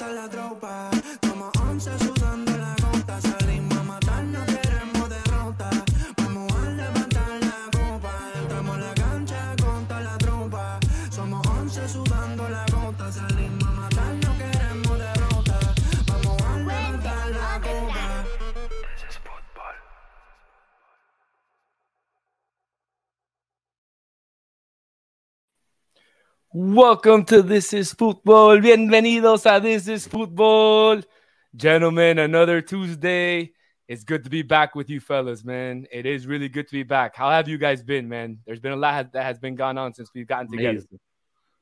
La tropa, como once Welcome to This Is Futbol. Bienvenidos a This Is Futbol. Gentlemen, another Tuesday. It's good to be back with you fellas, man. It is really good to be back. How have you guys been, man? There's been a lot that has been gone on since we've gotten together. Amazing.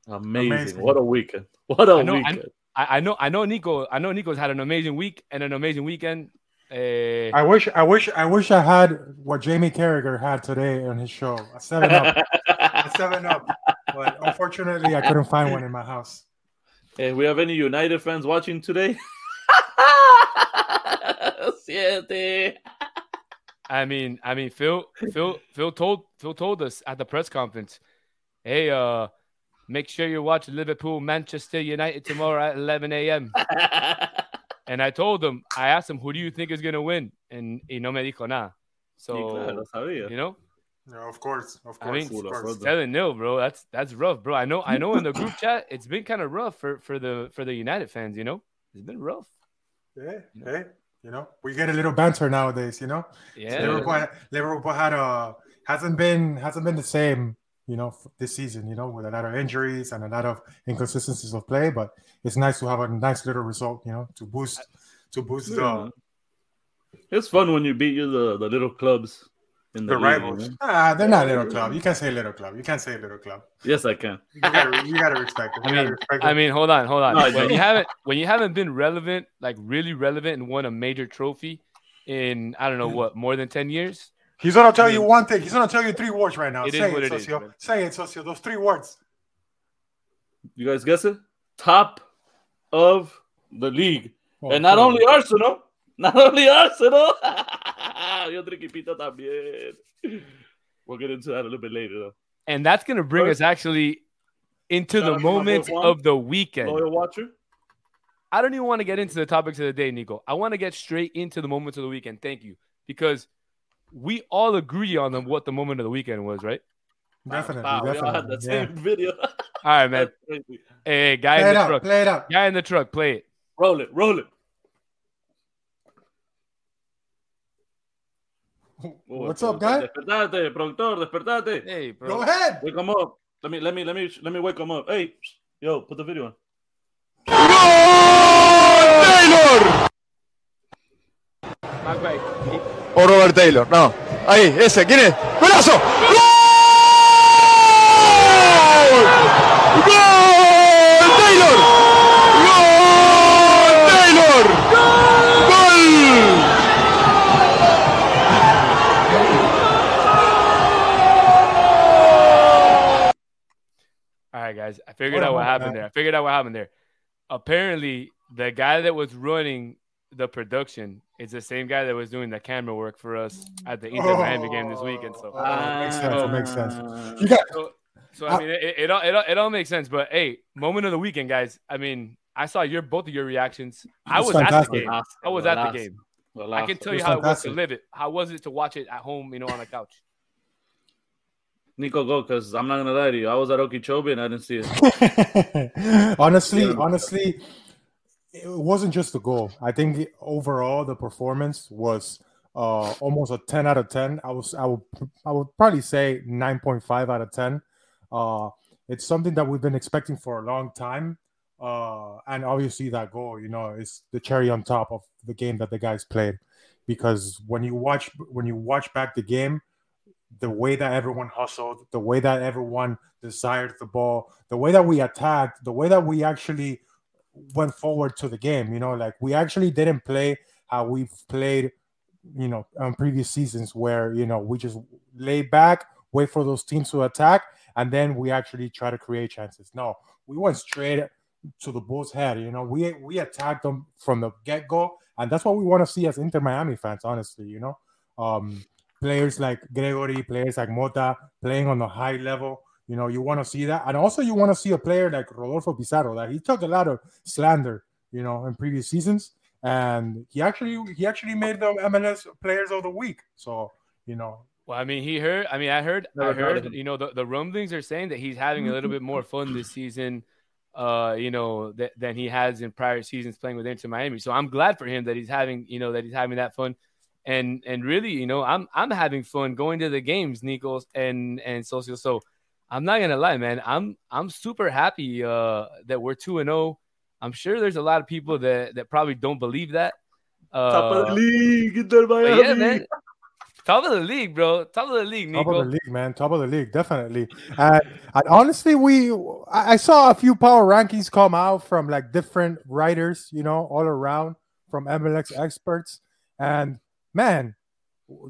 Amazing. Amazing. What a weekend. What a I know, I, weekend. I, I know, I know, Nico. I know Nico's had an amazing week and an amazing weekend. Eh, I wish, I wish, I wish I had what Jamie Carragher had today on his show. A seven up, a seven up. But unfortunately, I couldn't find one in my house. Hey, we have any United fans watching today? Siete. I mean, I mean, Phil, Phil, Phil told Phil told us at the press conference, "Hey, uh, make sure you watch Liverpool Manchester United tomorrow at 11 a.m." And I told him, I asked him, "Who do you think is gonna win?" And he no me dijo nada. So Sí, claro, sabía. you know, No, of course, of course. I course, mean, of course. seven nil, bro. That's that's rough, bro. I know, I know. In the group chat, it's been kind of rough for for the for the United fans. You know, it's been rough. Hey, hey, you know, we get a little banter nowadays. You know, Yeah, Liverpool, Liverpool had a hasn't been hasn't been the same. You know, this season. You know, with a lot of injuries and a lot of inconsistencies of play, but it's nice to have a nice little result. You know, to boost to boost Yeah. the It's fun when you beat you the, the little clubs in the, the league, rivals. you know? Ah, they're not a little club. You can't say little club. You can't say little club. Yes, I can. You gotta, you gotta respect it. I You gotta mean, respect I mean, hold on, hold on. No, when you haven't when you haven't been relevant, like really relevant, and won a major trophy in I don't know what more than ten years. he's gonna tell you one thing. He's gonna tell you three words right now. It is say what it, it is, socio. man. say it, socio. Those three words. You guys guess it? Top of the league. Oh, and not cool. only Arsenal, not only Arsenal. y otro equipito también. We'll get into that a little bit later, though. And that's gonna bring First- us actually into Shout the out to moments of the weekend. Loyal watcher. I don't even want to get into the topics of the day, Nico. I want to get straight into the moments of the weekend. Thank you, because we all agree on the, what the moment of the weekend was, right? Definitely, Wow, we all had definitely. that Yeah. same video. All right, man. That's. Hey, guy Play in it the up. truck. Play it up. Guy in the truck. Play it. Roll it, roll it. What's up, guy? Despertate, productor, despertate. Hey, bro. Go ahead. Wake him up. Let me, let me, let me, let me wake him up. Hey, yo, put the video on. He- o Robert Taylor. No. Ahí, ese. ¿Quién es? ¡Golazo! Guys. I figured What a out what happened man. there. I figured out what happened there. Apparently, the guy that was running the production is the same guy that was doing the camera work for us at the Inter Miami game this weekend. So, Oh, makes sense. It makes sense. You got so, so I mean, it, it, all, it, all, it all makes sense. But hey, moment of the weekend, guys. I mean, I saw your both of your reactions. I It's was at the game. I was at the game. I can tell you was how it was to live it. How was it to watch it at home, you know, on the couch? Nico, go, because I'm not gonna lie to you. I was at Okeechobee and I didn't see it. honestly, Yeah. honestly, it wasn't just the goal. I think overall the performance was uh, almost a 10 out of 10. I was I would I would probably say 9.5 out of 10. Uh, it's something that we've been expecting for a long time. Uh, and obviously that goal, you know, is the cherry on top of the game that the guys played. Because when you watch when you watch back the game, the way that everyone hustled, the way that everyone desired the ball, the way that we attacked, the way that we actually went forward to the game. You know, like we actually didn't play how we've played, you know, on previous seasons where, you know, we just lay back, wait for those teams to attack, and then we actually try to create chances. No, we went straight to the Bulls' head. You know, we we attacked them from the get go, and that's what we want to see as Inter Miami fans. Honestly, you know, um, players like Gregore, players like Mota playing on a high level. You know, you want to see that, and also you want to see a player like Rodolfo Pizarro that he took a lot of slander you know, in previous seasons, and he actually he actually made the MLS Players of the Week. So you know, Well, I mean, he heard. I mean, I heard. I heard heard. You know, the, the rumblings are saying that he's having a little bit more fun this season. Uh, you know, th- than he has in prior seasons playing with Inter Miami. So I'm glad for him that he's having. You know, that he's having that fun. And and really, you know, I'm I'm having fun going to the games, Nikos and and Socio. So I'm not gonna lie, man. I'm I'm super happy uh, that we're two and zero. I'm sure there's a lot of people that that probably don't believe that. Uh, Top of the league, Inter but Miami. yeah, man. Top of the league, bro. Top of the league, top of the league, man, top of the league, definitely. And, and honestly, we I I saw a few power rankings come out from like different writers, you know, all around from MLS experts, and man.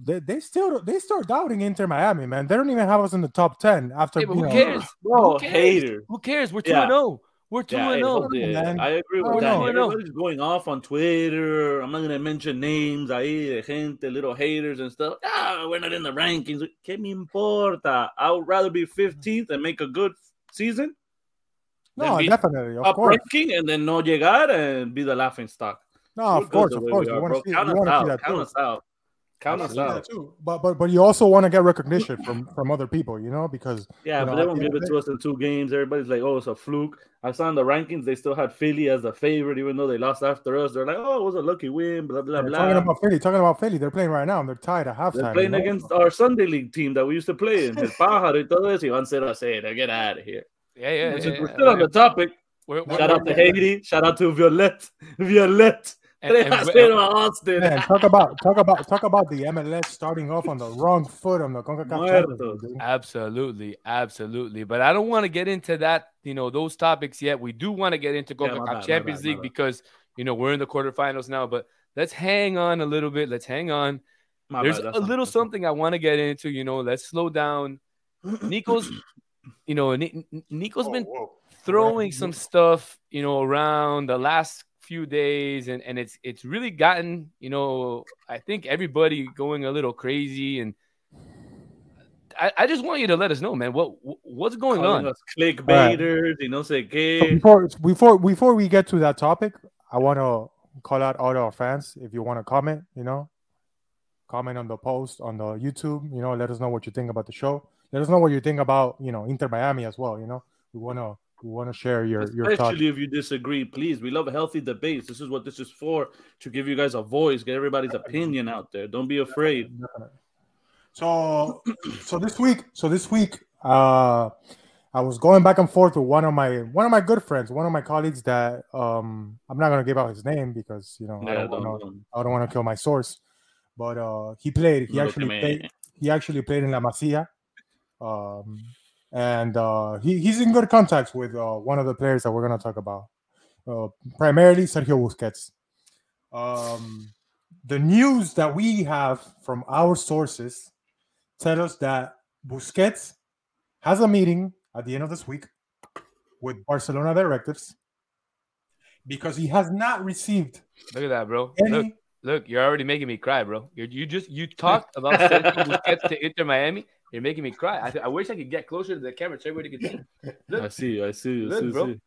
They, they still they start doubting Inter Miami, man. They don't even have us in the top ten after. Hey, but who know, cares? Bro, Who cares? hater. Who cares? We're two Yeah. and zero. We're two Yeah, and zero. hold man. I agree with don't that. know. Everybody's going off on Twitter. I'm not gonna mention names ahí de gente, little haters and stuff. Ah, we're not in the rankings. ¿Qué me importa? I would rather be 15th and make a good season no, definitely, of up course. ranking and then no llegar and be the laughing stock. No, We're of course, of course. we You want to see, Count you us see out. that Count too. us out. Count us out. too. But but but you also want to get recognition from from other people, you know, because Yeah, you but they at won't give it to us in two games. Everybody's like, "Oh, it's a fluke." I saw in the rankings they still had Philly as a favorite, even though they lost after us. They're like, "Oh, it was a lucky win." Blah blah Yeah, blah. talking about Philly, talking about Philly, they're playing right now and they're tied at halftime. They're you playing know? against our Sunday league team that we used to play in, El Pájaro y todo eso, y van 0 a 0. Get out of here. Yeah, yeah. And yeah, we're yeah. still on the topic, We're- we're- shout out to. Haiti, shout out to Violette, Violette. And- 3 and a we- 0 Austin. Man, talk about talk about talk about the MLS starting off on the wrong foot on the CONCACAF Champions Muerto. League, dude. Absolutely, absolutely. But I don't want to get into that, you know, those topics yet. We do want to get into Yeah, CONCACAF bad, Champions bad, League because you know we're in the quarterfinals now. But let's hang on a little bit. Let's hang on. My There's bad, a little that's something I want to get into. You know, let's slow down. Nico's, you know, Ni- Ni- Nico's been Whoa, whoa. throwing some stuff, you know, around the last few days, and and it's it's really gotten, you know, I think everybody going a little crazy, and I, I just want you to let us know, man, what what's going calling on? us clickbaiters you know, say So before before before we get to that topic, I want to call out all our fans. If you want to comment, you know, comment on the post on the YouTube. You know, let us know what you think about the show. Let us know what you think about you know Inter Miami as well. You know, we want to we want to share your your thoughts. Especially if you disagree, please. We love healthy debates. This is what this is for to give you guys a voice, get everybody's opinion out there. Don't be afraid. So so this week, so this week, uh, I was going back and forth with one of my one of my good friends, one of my colleagues that um I'm not gonna give out his name because you know I Yeah, don't, don't- wanna, don't- I don't want to kill my source, but uh he played he Look actually played he actually played in La Masia, um and uh he, he's in good contacts with uh, one of the players that we're gonna talk about, uh, primarily Sergio Busquets. Um, the news that we have from our sources tell us that Busquets has a meeting at the end of this week with Barcelona directives because he has not received Look at that, bro. Look, any. look, you're already making me cry, bro. You're, you just you talked about Sergio Busquets to Inter Miami. You're making me cry. I, I wish I could get closer to the camera so everybody could see. I see you. I see you. Look, see, bro. see.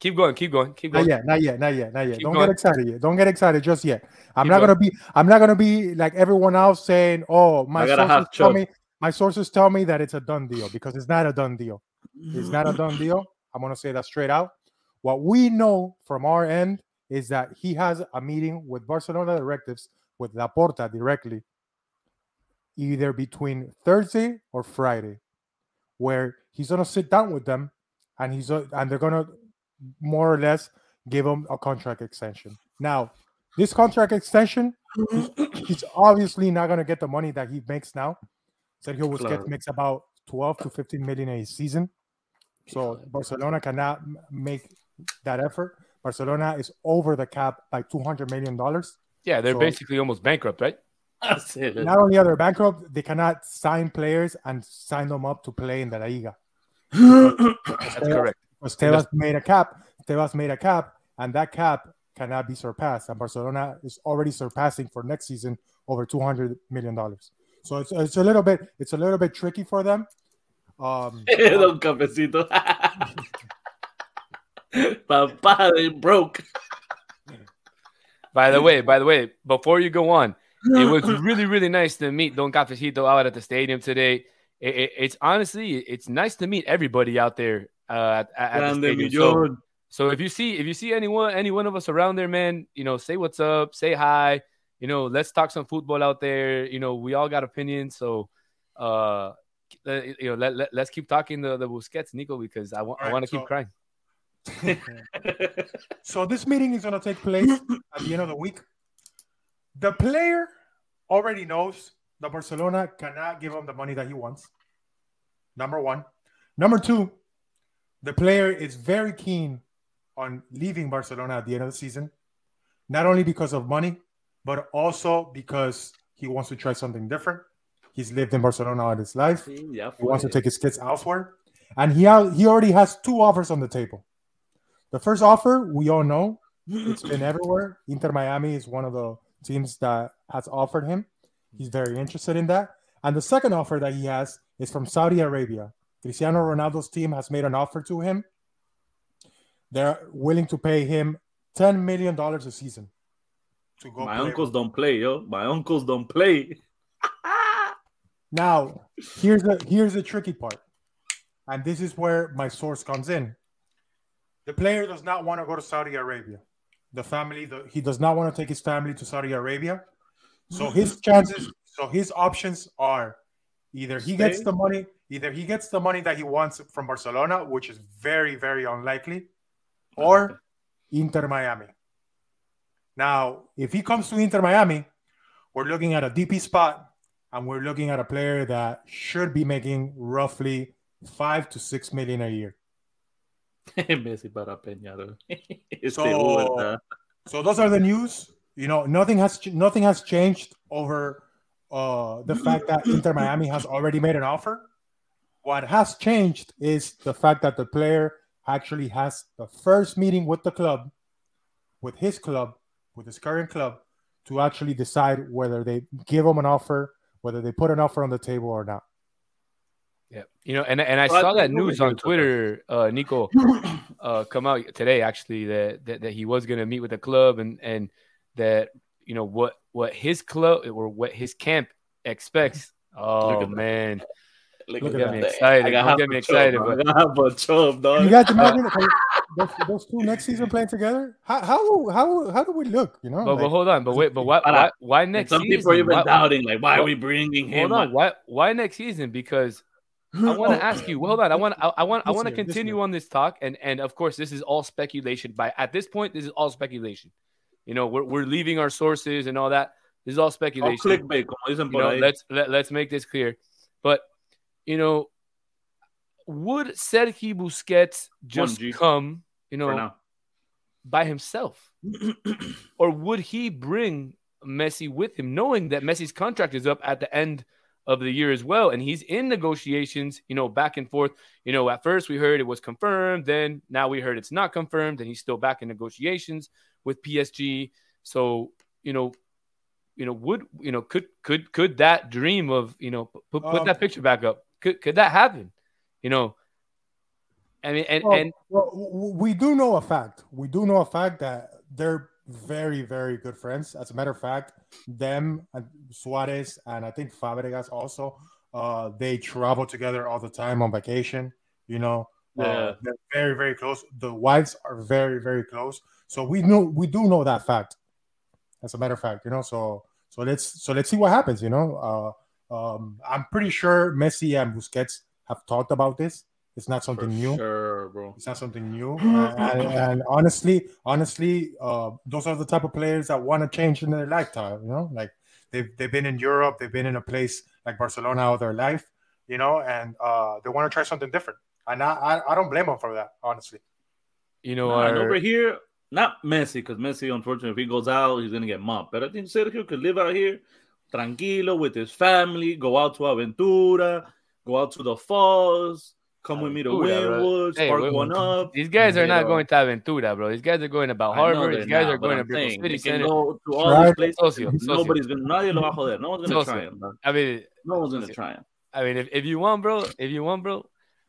keep going, keep going, keep Not going. yet, not yet, not yet, not yet. Keep Don't going. get excited yet. Don't get excited just yet. I'm Keep not going. gonna be. I'm not gonna be like everyone else saying, "Oh, my sources tell Chubb. me." My sources tell me that it's a done deal because it's not a done deal. It's not a done deal. I'm gonna say that straight out. What we know from our end is that he has a meeting with Barcelona directives with Laporta directly, either between Thursday or Friday, where he's gonna sit down with them, and he's uh, and they're gonna more or less give him a contract extension. Now, this contract extension, he's, he's obviously not gonna get the money that he makes now. Sergio Busquets Claro. makes about 12 to 15 million a season. So Barcelona cannot make that effort. Barcelona is over the cap by 200 million dollars. Yeah, they're So- basically almost bankrupt, right? That's it. Not only are they bankrupt, they cannot sign players and sign them up to play in the La Liga. That's correct. Because Tebas made a cap. Tebas made a cap, and that cap cannot be surpassed. And Barcelona is already surpassing for next season over 200 million dollars. So it's, it's a little bit it's a little bit tricky for them. Um, Don Cafecito. Papá, they broke. By the way, by the way, before you go on, it was really, really nice to meet Don Cafecito out at the stadium today. It, it- it's honestly, it's nice to meet everybody out there uh, at, at the stadium. So, so if you see if you see anyone any one of us around there, man, you know, say what's up, say hi. You know, let's talk some football out there. You know, we all got opinions, so uh, you know, let, let let's keep talking the the Busquets, Nico, because I want I want to so- keep crying. So this meeting is going to take place at the end of the week. The player already knows that Barcelona cannot give him the money that he wants. Number one. Number two, the player is very keen on leaving Barcelona at the end of the season, not only because of money, but also because he wants to try something different. He's lived in Barcelona all his life. Ya He wants to take his kids elsewhere, and he ha- he already has two offers on the table. The first offer we all know it's been everywhere. Inter Miami is one of the teams that has offered him. He's very mm-hmm. interested in that. And the second offer that he has is from Saudi Arabia. Cristiano Ronaldo's team has made an offer to him. They're willing to pay him ten million dollars a season to go. My play uncles don't play, yo. My uncles don't play. Now, here's the here's the tricky part, and this is where my source comes in. The player does not want to go to Saudi Arabia. The family, the, he does not want to take his family to Saudi Arabia. So mm-hmm. his chances, so his options are either he gets the money, either he gets the money that he wants from Barcelona, which is very very unlikely, or Inter Miami. Now, if he comes to Inter Miami, we're looking at a DP spot, and we're looking at a player that should be making roughly five to six million a year. Messi para Peñarol. So- So those are the news. You know, nothing has ch- nothing has changed over uh, the fact that Inter Miami has already made an offer. What has changed is the fact that the player actually has the first meeting with the club, with his club, with his current club, to actually decide whether they give him an offer, whether they put an offer on the table or not. Yeah, you know, and and I Well, saw that news on. Twitter, uh, Nico, uh, come out today actually that, that that he was gonna meet with the club and and that you know what what his club or what his camp expects. Oh at man, Look Look at at me that. excited. I got half get a me chub, excited, bro. but- I got half a chub, dog. You guys imagine those, those two next season playing together? How how how how do we look? You know, but, but hold on, but wait, but why Hold why, why next some season? people are even Why- doubting, like, why are we bringing him? Hold on, why why next season? Because I want to ask you. Well, hold on. I want I, I want I want to continue on this talk, and and of course, this is all speculation. By at this point, this is all speculation. You know, we're we're leaving our sources and all that. This is all speculation. clickbait, you know, let's let, let's make this clear. But you know, would Sergi Busquets just come, you know, now. by himself, or would he bring Messi with him, knowing that Messi's contract is up at the end of the year as well, and he's in negotiations, you know, back and forth. You know, at first we heard it was confirmed, then now we heard it's not confirmed, and he's still back in negotiations with PSG. So, you know, you know, would you know, could could could that dream of you know put, put Um, that picture back up? Could could that happen? You know, I mean, and Well, and well, we do know a fact. We do know a fact that they're very, very good friends. As a matter of fact, them and Suarez and I think Fabregas also, uh, they travel together all the time on vacation. You know, Yeah. uh, they're very, very close. The wives are very, very close. So we know we do know that fact. As a matter of fact, you know. So so let's so let's see what happens. You know, uh, um, I'm pretty sure Messi and Busquets have talked about this. It's not something For new. sure, bro. It's not something new. And, and honestly, honestly, uh, those are the type of players that want to change in their lifetime. You know, like they've they've been in Europe, they've been in a place like Barcelona all their life. You know, and uh, they want to try something different. And I, I, I don't blame them for that, honestly. you know, Nah, and our- over here, not Messi, because Messi, unfortunately, if he goes out, he's gonna get mobbed. But I think Sergio could live out here, tranquilo, with his family, go out to Aventura, go out to the falls, come with me to Aventura, bro. Wynwood, Hey, spark wait, one up. These guys are not know. going to Aventura, bro. These guys are going about Harvard. These guys not, are going to I'm Brickell saying, City they can Center. go to all Right. these places. Socio, socio. Nobody's gonna, nadie lo va a joder. No one's gonna try him. bro. I mean, No one's gonna try him. I mean, if, if you want, bro, if you want, bro,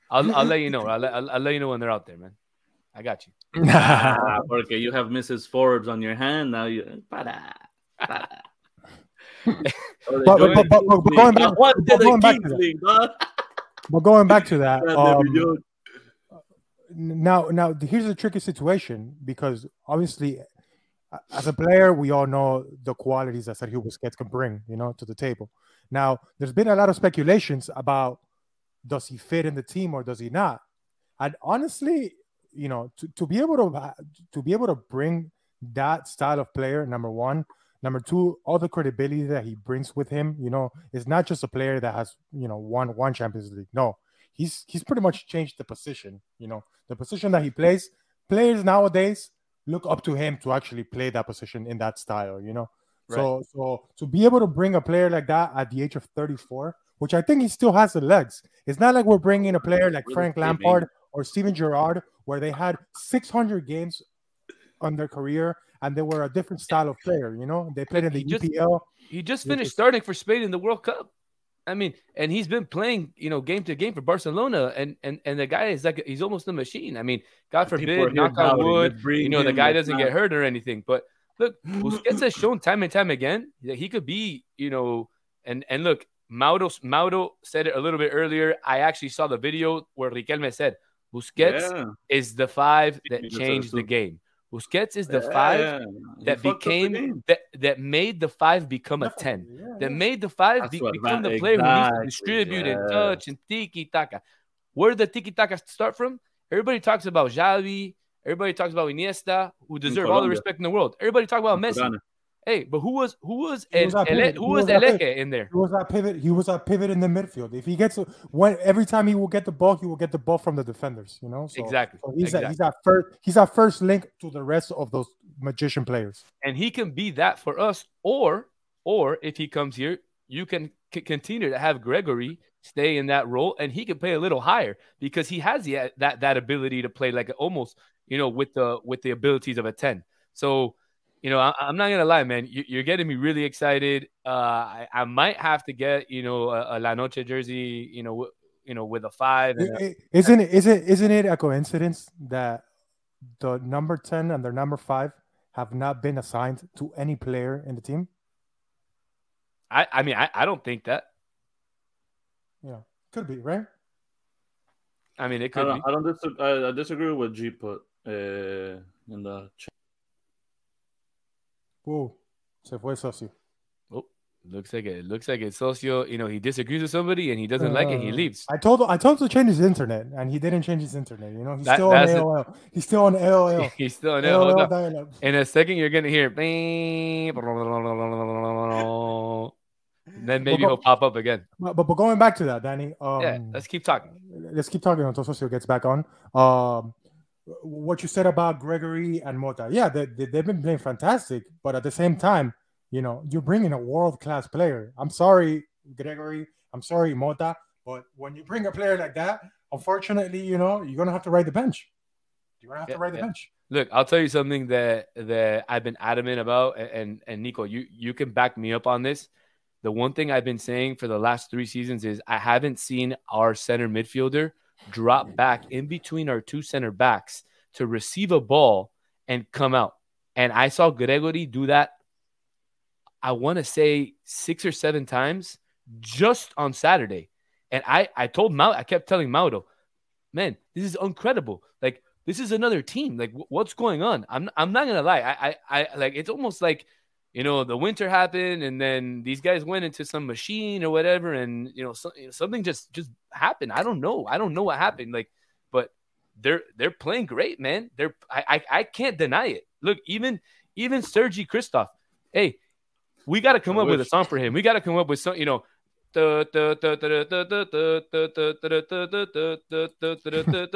I'll I'll let you know. I'll, let- I'll, I'll let you know when they're out there, man. I got you. Ah, porque you have Mrs. Forbes on your hand now. You para, para. But- but- but- but- but going back- One to but the going back to Kings that. But going back to that, um, now now here's a tricky situation because obviously as a player we all know the qualities that Sergio Busquets can bring you know to the table. Now there's been a lot of speculations about does he fit in the team or does he not? And honestly you know to, to be able to to be able to bring that style of player number one number two all the credibility that he brings with him you know is not just a player that has you know won one champions league no he's he's pretty much changed the position. You know, the position that he plays. Players nowadays look up to him to actually play that position in that style. You know, so so to be able to bring a player like that at the age of 34, which I think he still has the legs. It's not like we're bringing a player like Frank. Lampard or Steven Gerrard, where they had 600 games on their career and they were a different style of player. You know, they played in the He just- EPL. He just finished is- starting for Spain in the World Cup. I mean, and he's been playing, you know, game to game for Barcelona, and and and the guy is like he's almost a machine. I mean, God forbid, knock on wood, you know, the guy doesn't not. get hurt or anything. But look, Busquets has shown time and time again that he could be, you know, and and look, Mauro Mauro said it a little bit earlier. I actually saw the video where Riquelme said Busquets Yeah. is the five that changed the game. Busquets is the Yeah, five yeah. That became that that made the five become a ten yeah, that made the five That's be, become the player who needs to exactly, distribute and touch and tiki taka. Where did the tiki taka start from? Everybody talks about Xavi. Everybody talks about Iniesta, who deserve all the respect in the world. Everybody talk about Messi. Ghana. Hey, but who was who was He was our El- who He was was our pivot. in there? He was that pivot. He was that pivot in the midfield. If he gets a, when every time he will get the ball, he will get the ball from the defenders. You know, so, Exactly. So he's exactly. that he's that first he's that first link to the rest of those magician players. and he can be that for us or or if he comes here you can c- continue to have gregore stay in that role and he can play a little higher because he has the, that that ability to play like almost you know with the with the abilities of a 10 so you know I, i'm not gonna lie man you, you're getting me really excited uh I, I might have to get you know a, a la noche jersey you know w- you know with a five and a- I- I- Isn't it? Isn't isn't it a coincidence that the number ten and the number five have not been assigned to any player in the team? I, I mean I, I don't think that Yeah, could be right. i mean it I could be don't, I don't dis- I, I disagree with G put uh, in the chat. Whoa, se fue socio. Oh, looks like it. Looks like it's socio. You know, he disagrees with somebody and he doesn't like it. He Uh, leaves. I told him. I told him to change his internet, and he didn't change his internet. You know, he's That- still on. AOL. He's still on AOL. He's still. Hold AOL dial-up. In a second, you're gonna hear. Then maybe he'll pop up again. But, but but going back to that, Danny. Um, Yeah, let's keep talking. let's keep talking until Socio gets back on. Um, what you said about Gregore and Mota, yeah, they, they, they've been playing fantastic, but at the same time, you know, you're bringing a world class player. I'm sorry, Gregore. I'm sorry, Mota, but when you bring a player like that, unfortunately, you know, you're gonna have to ride the bench. You're gonna have Yeah, to ride the yeah. bench. Look, I'll tell you something that that I've been adamant about, and and, and Nico, you you can back me up on this. The one thing I've been saying for the last three seasons is I haven't seen our center midfielder drop back in between our two center backs to receive a ball and come out. And I saw Gregore do that. I want to say six or seven times just on Saturday. And I I told Mau, I kept telling Mauro, man, this is incredible. Like this is another team. Like wh- what's going on? I'm I'm not gonna lie. I I, I like it's almost like you know the winter happened and then these guys went into some machine or whatever and you know, so, you know, something just just happened. I don't know. I don't know what happened. Like, but they're they're playing great, man. They're I I, I can't deny it. Look, even even Sergii Kryvtsov. Hey, we got to come I up with a song for him. We got to come up with some, you know.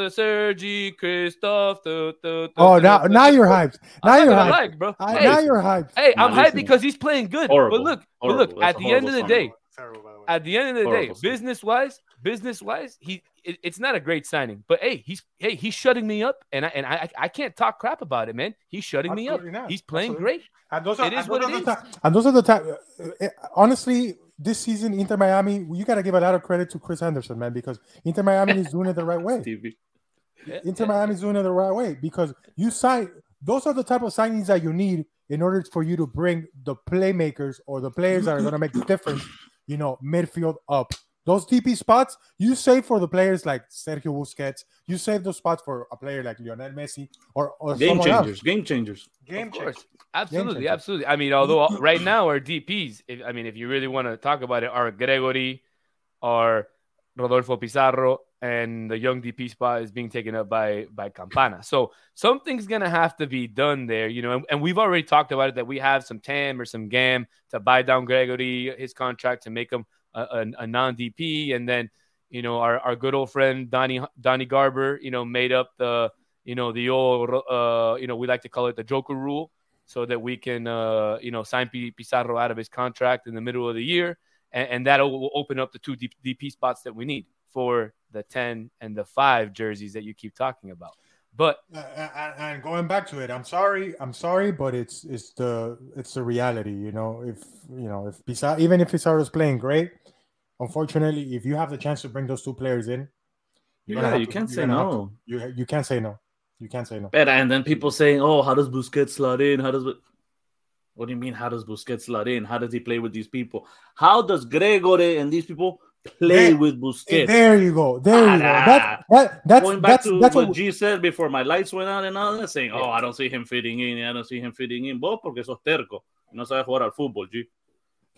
Sergii Kryvtsov. Oh, now now you're hyped. Now you're hyped. lie, bro. I- Hey, now you're hyped. hey, I'm hyped because he's playing good. Horrible. But look, but look, That's at the end of the song. day, Terrible, the at the end of the day, Horrible song. business wise, business wise, he it, it's not a great signing. But hey, he's hey he's shutting me up, and I and I I can't talk crap about it, man. He's shutting me up. Not. He's playing Absolutely. great. And those are, is and what those it are the is. ti- and those are the time. Eh, honestly, this season, Inter Miami, you got to give a lot of credit to Chris Henderson, man, because Inter Miami is doing it the right way. Stevie. Inter Miami's doing it the right way because you sign those are the type of signings that you need in order for you to bring the playmakers or the players that are going to make the difference, you know, midfield up. Those DP spots you save for the players like Sergio Busquets. You save those spots for a player like Lionel Messi or, or Game changers. else. Game changers. Game of course. changers. Absolutely, changer. absolutely. I mean, although right now our DPs, if, I mean, if you really want to talk about it, are Gregore, are Rodolfo Pizarro, and the young DP spot is being taken up by by Campana. So something's gonna have to be done there, you know. And, and we've already talked about it that we have some TAM or some GAM to buy down Gregore his contract to make him a, a, a non DP, and then you know our, our good old friend Donnie Donnie Garber, you know, made up the you know the old uh you know we like to call it the Joker rule, so that we can uh you know sign Pizarro out of his contract in the middle of the year, and, and that will open up the two DP spots that we need for the ten and the five jerseys that you keep talking about. But Uh, and, and going back to it, I'm sorry, I'm sorry, but it's it's the it's the reality, you know. If you know if Pizarro, even if Pizarro's playing great, unfortunately, if you have the chance to bring those two players in, you're Yeah, you to- can't you're say gonna no. You you can't say no. You can't say no. But and then people saying, "Oh, how does Busquets slot in? How does Bu-" what do you mean? How does Busquets slot in? How does he play with these people? How does Gregore and these people play There- with Busquets? There you go. There you go. Ah, That, that that's Going back that's to that's what what, G said before my lights went out and all that, saying, "Oh, I don't see him fitting in. I don't see him fitting in." Vos porque sos terco, no sabes jugar al fútbol, G.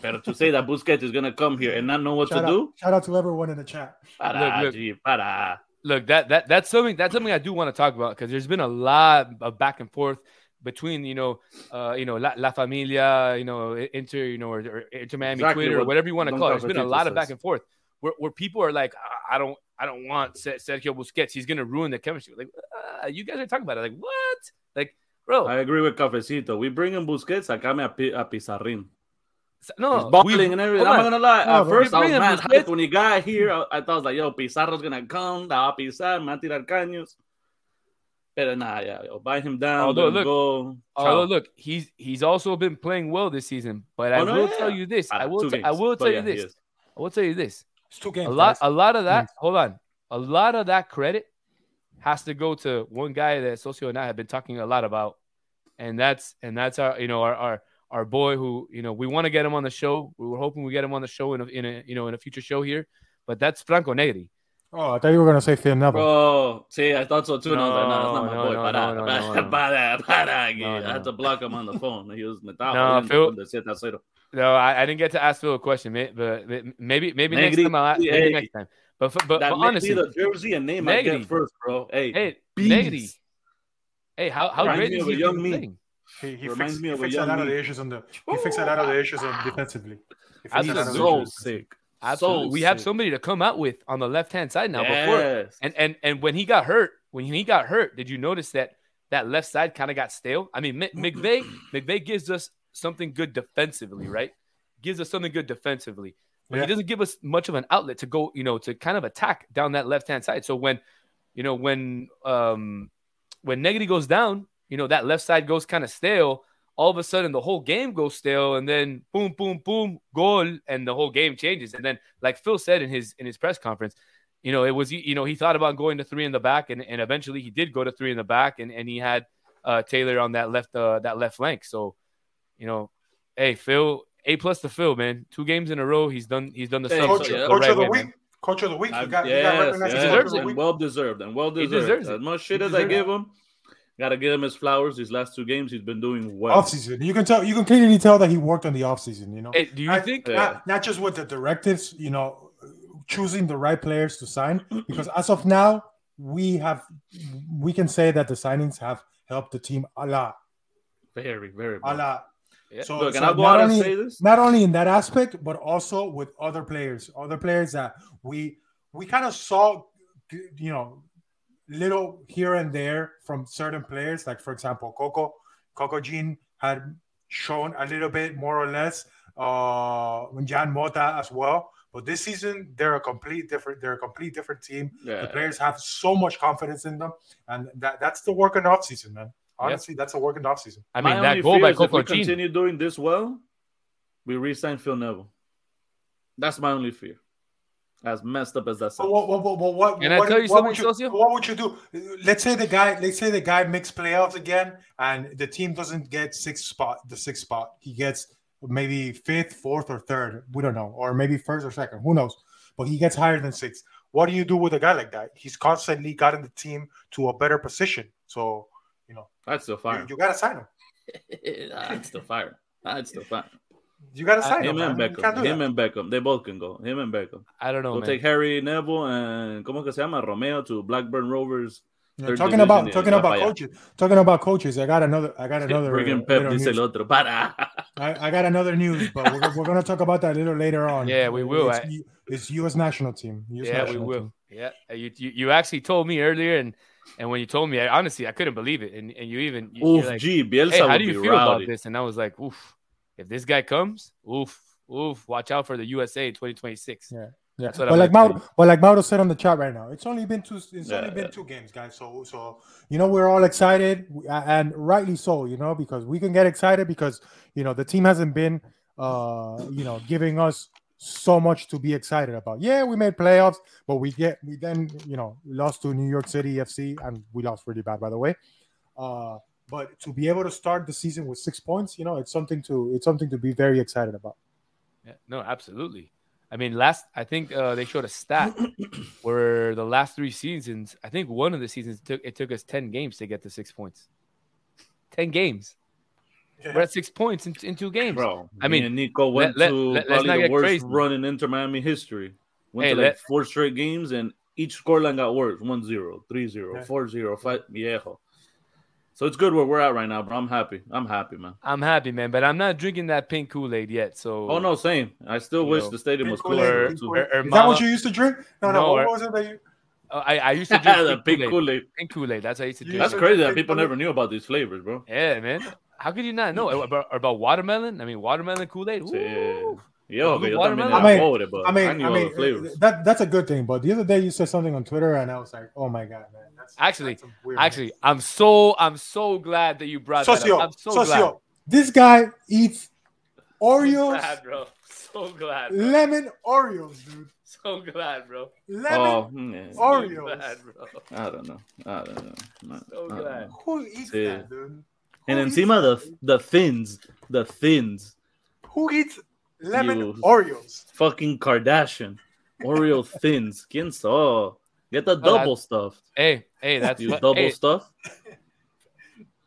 Pero to say that Busquets is gonna come here and not know what shout to out, do, shout out to everyone in the chat. para, Look, look. G, para. look that that that's something that's something I do want to talk about because there's been a lot of back and forth between you know uh you know La, La Familia you know Inter you know or, or Inter Miami Exactly Twitter or whatever you want to call it. There's been a Cafecito lot of back and forth where, where people are like "I- I don't I don't want Sergio Busquets he's gonna ruin the chemistry like uh, you guys are talking about it like what like bro I agree with Cafecito. We bring in Busquets, sacame a, Pi- a Pizarrin. no He's balling and everything. I'm not gonna lie. No, At first, I was mad Busquets. hyped when he got here. I, I thought I was like, "Yo, Pizarro's gonna come, la va a pisar, me va a tirar caños." Pero nah, yeah, yo, buy him down. Although, look, go. Although Ciao. look, he's he's also been playing well this season. But I Oh, no, will yeah. tell you this. I Ah, will. two t- I games. will tell yeah, you he this. I will tell you this. It's two games. a lot guys. a lot of that Games. hold on a lot of that credit has to go to one guy that socio and i have been talking a lot about and that's and that's our you know our our, our boy who you know we want to get him on the show we were hoping we get him on the show in a, in a you know in a future show here but that's franco negri Oh, I thought you were gonna say Phil Neville. Bro, see, I thought so too. and I was like, nah, that's not my No, boy. no, para, no, no, para, no, no. para, para, No, I had no. to block him on the phone. He was me estaba No, Phil- con decir a cero. no I, I didn't get to ask phil a question may- but but maybe maybe next time I'll, maybe hey. next time but but, but, but honestly the jersey and name I get first, bro. Hey, hey beast. negri hey how, how Reminds great is he young been me. He, he Reminds fixed, me he of a fixed a young lot of the issues on the. He fixed a lot of the issues on defensively. He fixed a lot of the so issues. sick. Absolutely. So we have somebody to come out with on the left hand side now. Before and and and when he got hurt, when he got hurt, did you notice that that left side kind of got stale? I mean, Mc- McVey McVey gives us something good defensively, right? Gives us something good defensively, but Yeah. he doesn't give us much of an outlet to go, you know, to kind of attack down that left hand side. So when, you know, when um when Negri goes down, you know, that left side goes kind of stale. All of a sudden, the whole game goes stale, and then boom, boom, boom, goal, and the whole game changes. And then, like Phil said in his in his press conference, you know, it was you know he thought about going to three in the back, and, and eventually he did go to three in the back, and, and he had uh, Taylor on that left uh, that left flank. So, you know, hey Phil, a plus to Phil, man. Two games in a row, he's done he's done the, Hey, sub- Coach, So, yeah. the coach right of the way, week. man. Coach of the week. He I- got, he got yes, recognized yes, as deserves coach of the and well deserved, and well He deserved. deserves As much shit He as I give him, gotta give him his flowers. These last two games, he's been doing well. Off season, you can tell. You can clearly tell that he worked on the off season. You know, Hey, do you I- think? Yeah. not, not just with the directives, you know, choosing the right players to sign. Because as of now, we have we can say that the signings have helped the team a lot, Very, very. a lot. Yeah. So, Look, and so I'll go not out and only- say this. not only in that aspect, but also with other players, other players that we we kind of saw, you know, little here and there from certain players. Like for example, Coco, Coco Jean had shown a little bit more or less. Uh, Jean Mota as well. But this season, they're a complete different. They're a complete different team. The players have so much confidence in them, and that, that's the work in off season, man. Honestly, that's the work in off season. I My mean, that only goal fear by is if Coco we continue doing this well, we re-sign Phil Neville. That's my only fear. As messed up as that sounds. what, what, what, what, what, Can I what, tell you what would something, you, Socio? what would you do? Let's say the guy, let's say the guy makes playoffs again, and the team doesn't get sixth spot, the sixth spot. He gets maybe fifth, fourth, or third. We don't know, or maybe first or second. Who knows? But he gets higher than sixth. What do you do with a guy like that? He's constantly gotten the team to a better position. So you know, I'd still fire you, you gotta sign him. I'd still fire him. I'd still fire him. You gotta sign him. Him and. You can't Beckham. do Him that. and Beckham. They both can go. Him and Beckham. I don't know, We'll man. take Harvey Neville and ¿cómo que se llama? Romeo to Blackburn Rovers. Yeah, talking about talking about Falla. coaches. Talking about coaches. I got another. I got another. Friggin' uh, Pep little dice news. el otro. Para. I, I got another news, but we're, we're gonna talk about that a little later on. Yeah, we will. It's, I- U- it's U.S. national team. US yeah, we will. team. Yeah, Uh, you, you you actually told me earlier, and and when you told me, I, honestly, I couldn't believe it. And and you even you, Oof, you're like, gee, Bielsa hey, how would do you be feel rowdy. about this? And I was like, oof, if this guy comes, oof, oof, watch out for the USA 2026. Yeah. Yeah, That's what but I'm like Mauro, but like Mauro said on the chat right now, it's only been two. It's Yeah, only been yeah. two games, guys. So, so you know we're all excited, and rightly so. You know because we can get excited because you know the team hasn't been, uh, you know, giving us so much to be excited about. Yeah, we made playoffs, but we get we then you know lost to New York City FC, and we lost really bad, by the way. Uh, but to be able to start the season with six points, you know, it's something to it's something to be very excited about. Yeah, no, absolutely. I mean, last I think uh, they showed a stat where the last three seasons, I think one of the seasons took it took us ten games to get to six points. Ten games. We're at six points in, in two games. Bro, I mean, and Nico went let- to let- let's probably not the worst crazy. run in Inter Miami history. Went Hey, to like let- four straight games, and each scoreline got worse 1 0, 3 0, Yeah. 4 0, 5 viejo. So it's good where we're at right now, bro. I'm happy. I'm happy, man. I'm happy, man, but I'm not drinking that pink Kool Aid yet. So Oh, no, same. I still wish Yo. the stadium was Pink cooler. Kool-Aid, too. pink Kool-Aid. Or Is that what you used to drink? No, no. No, what or- was it that you? Uh, I, I used to drink the pink Kool-Aid. Kool-Aid. Pink Kool-Aid. That's how I used to You drink. That's crazy that people never knew about these flavors, bro. Yeah, man. How could you not know about, about watermelon? I mean, watermelon Kool-Aid. Sí. Ooh. Yo, Blue que yo también watermelon. era I mean- pobre, but I mean, I I mean, flavors. that that's a good thing. But the other day you said something on Twitter, and I was like, "Oh my god, man!" That's Actually- that's a weird Actually, I'm so I'm so glad that you brought that Socio, up. I'm so Socio, glad. this guy eats So Oreos, glad, bro. So glad. Bro. lemon Oreos, dude. So glad, bro. Lemon. Oh, mm, So Oreos. glad, bro. I don't know. I don't know. No, So I don't glad. know. Who eats Sí. that, dude? And Who eats encima the that, dude? the thins, the thins, who eats lemon You- Oreos? fucking Kardashian, Oreo thins. ¿Quién saw? Get the Well, double stuff. Hey, hey, that's You double hey, stuff.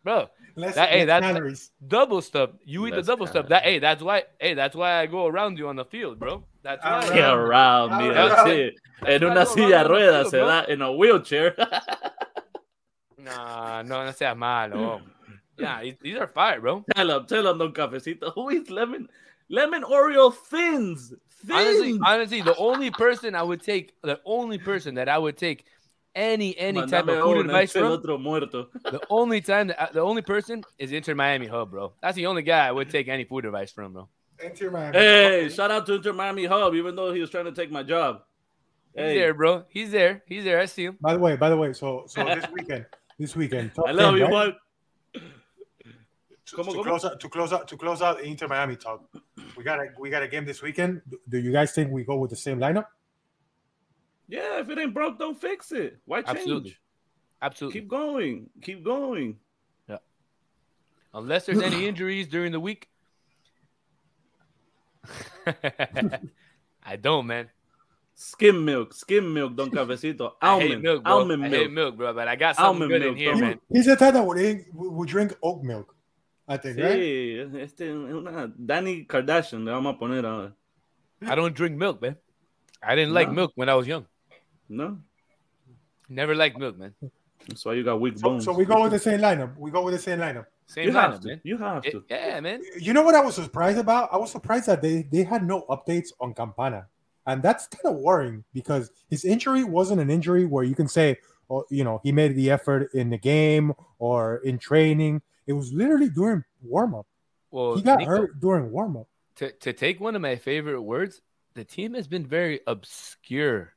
bro. Less, That- hey, that's- calories. Double stuff. You eat That's the double stuff. That hey, that's why. Hey, that's why I go around you on the field, bro. That's why. Around. Get around me. Around. That's it. En una silla de around, ruedas, se da in a wheelchair. Nah, no, no seas malo. Yeah, these- these are fire, bro. tell him, tell him, Don Cafecito. Who eats lemon, lemon Oreo thins? Honestly, Thins. honestly, the only person I would take, the only person that I would take any any type of food advice el from, otro muerto. the only time, that, the only person is Inter Miami Hub, bro. That's the only guy I would take any food advice from, bro. Inter Miami. Hey, shout out to Inter Miami Hub, even though he was trying to take my job. He's Hey, there, bro. He's there. He's there. I see him. By the way, by the way, so so this weekend, this weekend, I love 10, you, right? Juan. to, Como, to como? close out to close out to close out the Inter Miami talk. We got a we got a game this weekend. Do- Do you guys think we go with the same lineup? Yeah, if it ain't broke, don't fix it. Why change? Absolutely. Absolutely. Keep going. Keep going. Yeah. Unless there's any injuries during the week. I don't, man. Skim milk, skim milk, Don Cafecito. I hate Almond, milk, bro. almond I milk. hate milk, bro. But I got something Almond good milk, in here, bro. man. He's the type that would, would drink oat milk. I think, right? Sí, este, una Danny Kardashian le vamos a poner ahora. I don't drink milk, man. I didn't like No. milk when I was young. No, Never liked milk, man. that's why you got weak bones. so we go with the same lineup. We go with the same lineup. Same you have lineup, to. man. You have It- to. yeah, man. You know what I was surprised about? I was surprised that they they had no updates on Campana, and that's kind of worrying because his injury wasn't an injury where you can say, oh, you know, he made the effort in the game or in training. It was literally during warm up. Well, He got Nico, hurt during warm up. To, to take one of my favorite words, the team has been very obscure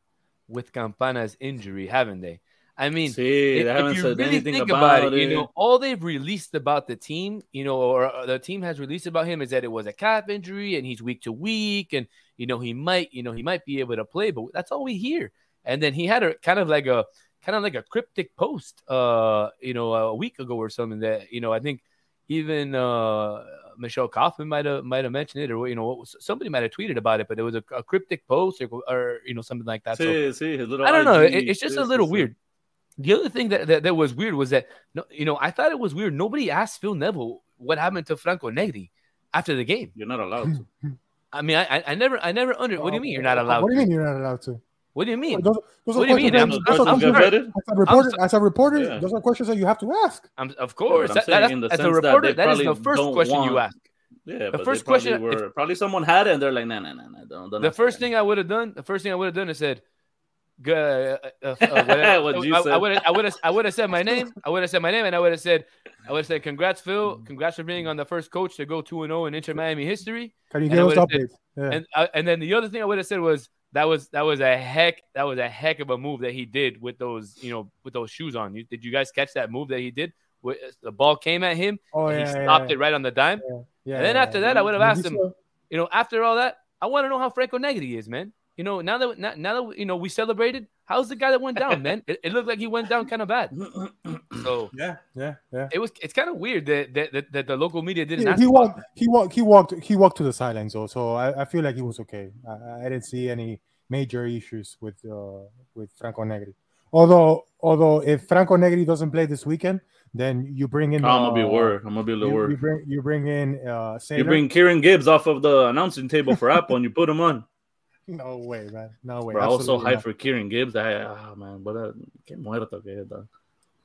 with Campana's injury, haven't they? I mean, See, if, they if haven't you said really anything think about, about, it, it. you know, all they've released about the team, you know, or uh, the team has released about him is that it was a calf injury and he's week to week, and you know he might, you know, he might be able to play, but that's all we hear. And then he had a kind of like a kind of like a cryptic post, uh, you know, a week ago or something that you know I think even uh Michelle Kaufman might have might have mentioned it, or you know, somebody might have tweeted about it, but it was a, a cryptic post or, or you know something like that. So See, see, his little I don't know. It, it's just a little this, weird. The other thing that, that, that was weird was that no, you know, I thought it was weird. Nobody asked Phil Neville what happened to Franco Negri after the game. You're not allowed to. I mean, I I- I never I never under. What do you mean you're not allowed? What do you mean you're not allowed to? What do you mean? Those, those What are do you mean? questions I'm- that- those are I'm Get sorry. questions- As a reporter, as a reporter, Yeah. those are questions that you have to ask. I'm, of but course. I'm that- that- in the as a sense that reporter, they that is the first don't question you ask. Yeah, but first they probably question- were probably someone had it and they're like, nah, nah, nah, nah, don't, don't The first thing I would have done, the first thing I would have done is said, uh, uh, uh. What'd you I- say? I would have, I would have, I would have said my name. I would have said my name, and I would have said, I would have said, "Congrats, Phil. Congrats for being on the first coach to go two and zero in Inter Miami history." Can you give us would've said- updates? Yeah. And uh, and then the other thing I would have said was that was that was a heck that was a heck of a move that he did with those you know with those shoes on. You, did you guys catch that move that he did? The ball came at him, oh yeah, he stopped yeah, it right on the dime. yeah, and then yeah, after yeah. that, I would have asked him, you know, after all that, I want to know how Franco Negri is, man. You know, now that now, now that you know we celebrated, how's the guy that went down, man? It, it looked like he went down kind of bad. So Yeah, yeah, yeah. it was it's kind of weird that that, that that the local media didn't He, ask he walked. that. He walked. He walked. He walked to the sidelines, though. So I, I feel like he was okay. I, I didn't see any major issues with uh, with Franco Negri. Although, although if Franco Negri doesn't play this weekend, then you bring in. Oh, I'm gonna be uh, worried. I'm gonna be a little You, you worried. bring you bring in uh, You bring Kieran Gibbs off of the announcing table for Apple and you put him on. No way, man. No way. Bro, I was so hyped for Kieran Gibbs. I, ah, man, but uh, que muerto que es, dog.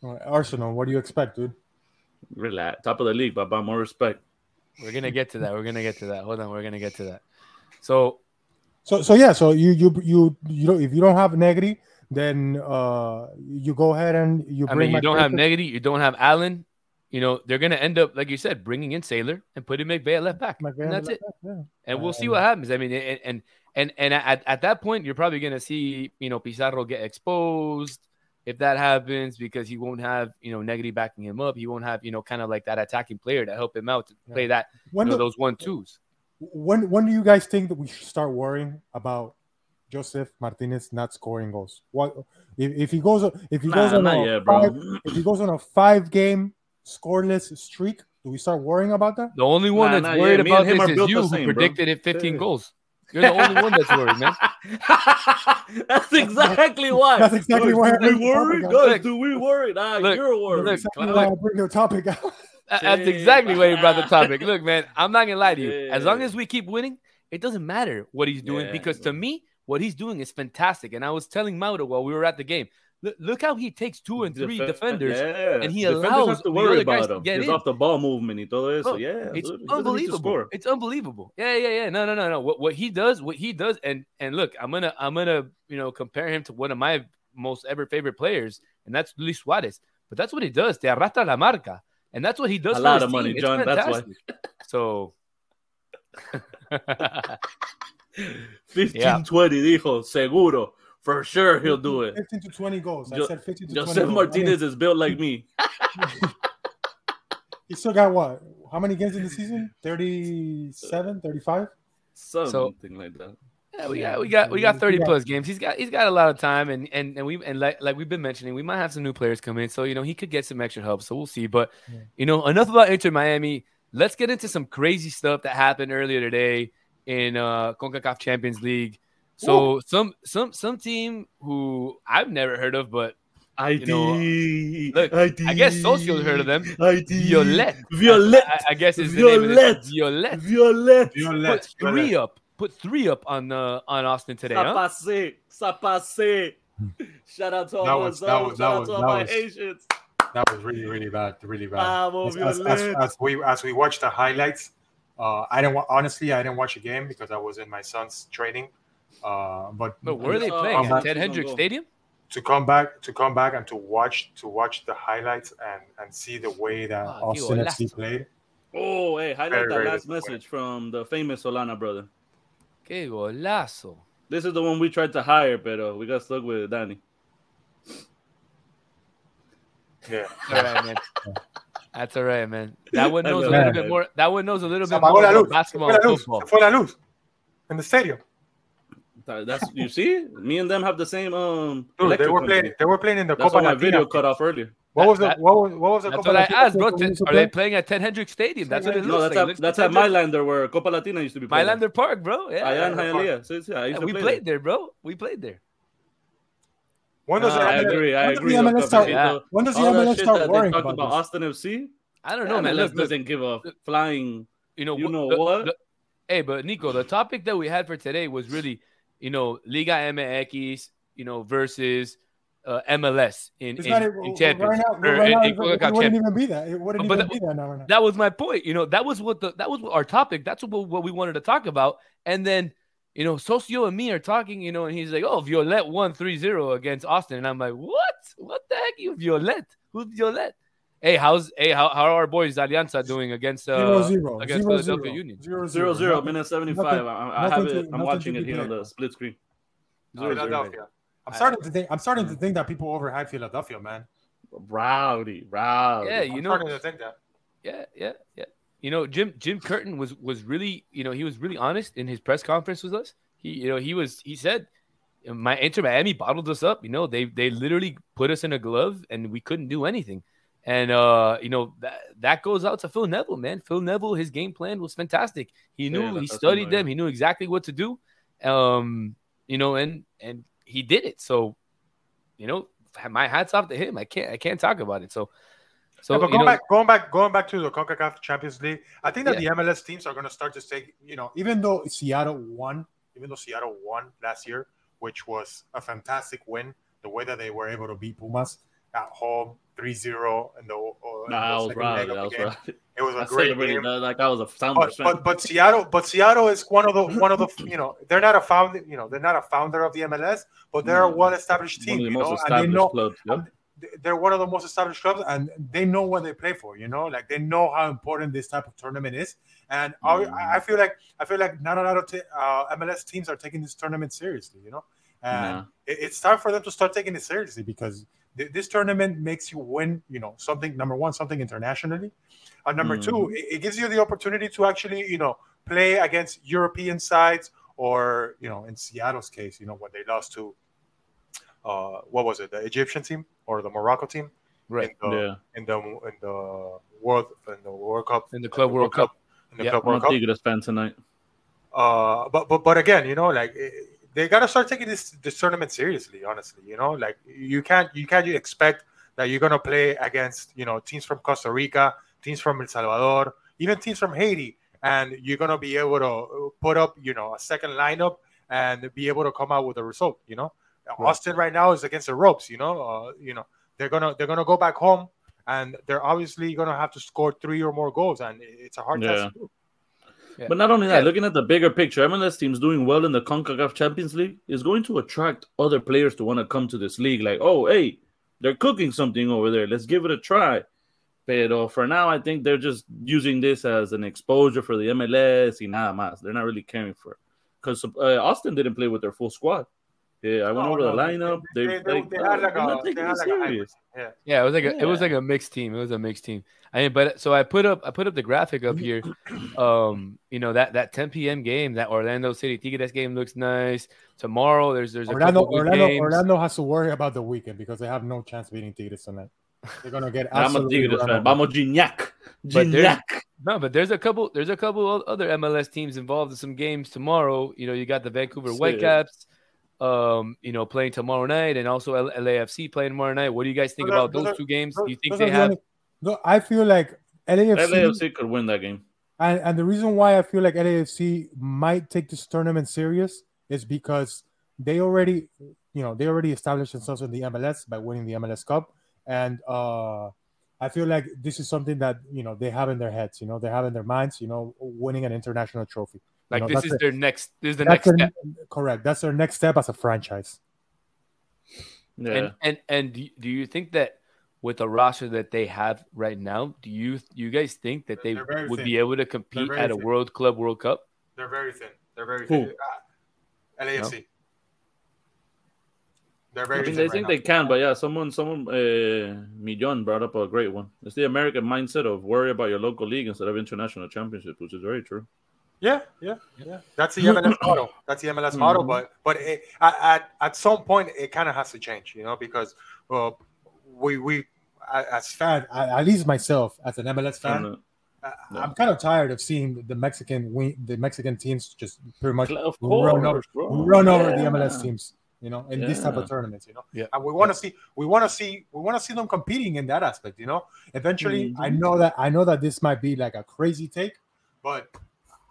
not. Arsenal. What do you expect, dude? Relax. Top of the league, but more respect. We're gonna get to that. We're gonna get to that. Hold on, we're gonna get to that. So So, so yeah. So you you you you don't if you don't have Negri, then uh you go ahead and you I mean, you don't have McGregor. Negri, you don't have Allen. You know, they're gonna end up, like you said, bringing in Sailor and putting McVey at left back. McGregor And that's it. Yeah. and we'll see Um, what happens. I mean, and and and, and at, at that point, you're probably gonna see you know Pizarro get exposed if that happens because he won't have you know Negri backing him up. He won't have you know kind of like that attacking player to help him out to play that When you know, do, those one twos. when when do you guys think that we should start worrying about Josef Martinez not scoring goals? What if, if he goes if he goes Nah, on a yet, bro. five, if he goes on a five game scoreless streak? Do we start worrying about that? The only one Nah, that's worried yeah, me about him this are is built you, the who same, bro. predicted it 15 Yeah. goals. You're the only one that's worried, man. That's exactly why. That's exactly Guys, why Do we bring the worry? Guys, do we worry? Nah, Look, you're worried. look, Exactly look. why I bring the topic out. That's exactly why you brought the topic. Look, man, I'm not gonna lie to you. As long as we keep winning, it doesn't matter what he's doing Yeah, because bro. to me, what he's doing is fantastic. And I was telling Mauro while we were at the game, look, look how he takes two and three Defen- defenders. yeah. and he Defenders allows to the other about him. in. off the ball movement y todo eso. Bro, yeah, It's dude, he doesn't need to unbelievable. It's unbelievable. Yeah, yeah, yeah. No, no, no, no. What, what he does, what he does, and and look, I'm gonna I'm gonna you know compare him to one of my most ever favorite players, and that's Luis Suarez. But that's what he does. Te arrastra la marca, and that's what he does. A for lot of money, team. John, that's why. So. 15 Yeah. 20, dijo, seguro. For sure he'll do it. 15 to 20 goals. I said 15 to 20 Josef goals. Martinez is built like me. he still got what? How many games in the season? 37, 35? Something like that. Yeah, we got we got we got 30 plus games. He's got he's got a lot of time and and and we and like like we've been mentioning, we might have some new players come in. So you know he could get some extra help. So we'll see. But Yeah. you know, enough about Inter Miami. Let's get into some crazy stuff that happened earlier today in uh CONCACAF Champions League. So some some some team who I've never heard of, but ID. look, ID. I guess Socio's heard of them. ID. Violette. Violette. I, I guess is the name of Violette. it. Violette. Violette. Put three up. Put three up on uh, on Austin today, huh? Sapase. Sapase. Shout out to all That my was- that was- Shout out to all my was- Asians. That was really, really bad, really bad. Bravo, as, as, as, as we as we watched the highlights, uh, I didn't wa- honestly I didn't watch the game because I was in my son's training. Uh, but But where are they Oh, playing? I'm At Ted Hendricks Stadium? to come back to come back and to watch to watch the highlights and and see the way that Ah, Austin Dios, FC played. Oh, hey, highlight Very, that very last disappointing. message from the famous Solana brother. Que golazo. This is the one we tried to hire, but we got stuck with Danny. Yeah. All right, man. That's all right, man. That one knows a little bit more. That one knows a little bit more la about luz. Se basketball fue la luz. Se fue la luz. In the stadium. That- That's you see, me and them have the same um. Dude, they were company. playing. They were playing in the That's Copa why my Latina. video cut off earlier. What was the what was what was the That's Copa what I asked, bro. What Ten- was the Are they playing at Ten Hendrick Stadium? That's what it looks No, that's like. At looks that's at Milander where Copa Latina used to be. played. Milander Park, bro. Yeah, Allá en yeah. Hialeah. Sí, sí, I used Yeah, to we play played there, bro. We played there. When does No, the I MLS agree. I when does the MLS start- Yeah. When does the MLS start worrying about about? Austin FC. I don't know, man. MLS Look, look, doesn't give a flying. you know, You know what? hey, but Nico, the topic that we had for today was really, you know, Liga MX, you know, versus uh, MLS in, in, not in right Champions. now. Right now, in it, wouldn't Champions. even be that. It wouldn't But even the- be that now. Right now. That was my point. You know, that was what the that was our topic. That's what, what we wanted to talk about. And then, you know, Socio and me are talking, you know, and he's like, oh, Violette won 3-0 against Austin. And I'm like, what? What the heck? You Violette? Who's Violette? Hey, how's hey how, how are our boys Alianza doing against uh Zero zero. against Zero Philadelphia zero. Union? Zero Zero zero, Nothing- minute seventy five. I, I have it. To, I'm watching it be here on the split screen. Zero, zero. Philadelphia. I'm starting to think. I'm starting to think that people overhype Philadelphia, man. Rowdy, rowdy. Yeah, I'm you know, starting to think that. yeah, yeah, yeah. You know, Jim Jim Curtin was was really, you know, he was really honest in his press conference with us. He, you know, he was he said, my Inter Miami bottled us up. You know, they they literally put us in a glove and we couldn't do anything. And uh, you know that that goes out to Phil Neville, man. Phil Neville, his game plan was fantastic. He knew Yeah, he studied familiar. them. He knew exactly what to do. Um, you know, and and he did it. So, you know, my hats off to him. I can't I can't talk about it. So, so Yeah, but you going know, back, going back, going back to the Concacaf Champions League, I think that Yeah. the MLS teams are going to start to take, you know, even though Seattle won, even though Seattle won last year, which was a fantastic win, the way that they were able to beat Pumas at home 3-0 in the, uh, in Nah, the I was second rowdy. leg of I the was game. rowdy. It was a I great game. that like I was a sound But, but but Seattle but Seattle is one of the one of the you know they're not a found you know they're not a founder of the MLS but they're a well established one team the you know and they know clubs. Yep. they're one of the most established clubs and they know what they play for you know like they know how important this type of tournament is and I- Mhm. I, I feel like i feel like not a lot of t- uh, mls teams are taking this tournament seriously you know and Nah. it- it's time for them to start taking it seriously because th- this tournament makes you win you know something number one something internationally and number two Mhm. it, it gives you the opportunity to actually you know play against european sides or you know in seattle's case you know when they lost to uh, what was it the egyptian team or the morocco team right in the, Yeah. in the in the world in the World Cup in the Club World Cup. in the Yeah, Club World Cup. Tonight. Uh, but but but again, you know, like they gotta start taking this this tournament seriously. Honestly, you know, like you can't you can't expect that you're gonna play against you know teams from Costa Rica, teams from El Salvador, even teams from Haiti, and you're gonna be able to put up you know a second lineup and be able to come out with a result. You know, Austin right now is against the ropes. You know, uh, you know they're gonna they're gonna go back home and they're obviously gonna have to score three or more goals, and it's a hard Yeah. task. to do. Yeah. But not only that, Yeah. looking at the bigger picture, MLS teams doing well in the CONCACAF Champions League is going to attract other players to want to come to this league. Like, oh, hey, they're cooking something over there. Let's give it a try. But for now, I think they're just using this as an exposure for the MLS y nada más. They're not really caring for it. Because uh, Austin didn't play with their full squad. Yeah, I went No, over no, the lineup. They, they, they, like, they oh, had like they're not a, they taking had like a serious. Yeah. Yeah, it was like a, it was like a mixed team. It was a mixed team. I mean, but so I put up I put up the graphic up here. Um, you know that that 10 p.m. game, that Orlando City Tigres game looks nice. Tomorrow, there's there's a Orlando, good Orlando, games. Orlando has to worry about the weekend because they have no chance beating Tigres tonight. They're gonna get I'm a absolutely Tigres run fan. over. Vamos, Gignac. Gignac. No, but there's a couple there's a couple other MLS teams involved in some games tomorrow. You know, you got the Vancouver Sick. Whitecaps, um, you know, playing tomorrow night, and also L- LAFC playing tomorrow night. What do you guys think Those about those those are- two games? Those- Do you think those they are have? no, I feel like LAFC, LAFC could win that game. and, and the reason why I feel like LAFC might take this tournament serious is because they already, you know, they already established themselves in the MLS by winning the MLS Cup, and uh, I feel like this is something that you know they have in their heads. You know, they have in their minds. You know, winning an international trophy. Like know, this is it. their next. This is the That's next their, step. correct. That's their next step as a franchise. Yeah. And and and do you, do you think that with the roster that they have right now, do you you guys think that they would thin. be able to compete very at a thin. World Club World Cup? They're very thin. They're very Who? thin. Ah, LAFC. They're very I mean, thin they right think now. they can, but yeah, someone, someone, uh, Millon brought up a great one. It's the American mindset of worry about your local league instead of international championships, which is very true. Yeah, yeah, yeah. That's the MLS model. That's the MLS model. Mhm. But but it, at, at some point, it kind of has to change, you know, because uh, we we as Fan, at least myself as an MLS fan, I, Yeah. I'm kind of tired of seeing the Mexican win, the Mexican teams just pretty much of run over, bro. run over the Yeah. MLS teams. You know, in these type of Yeah. tournaments, you know. Yeah. and we want to see we want to see we want to see them competing in that aspect you know eventually i Mhm. know that i know that this might be like a crazy take but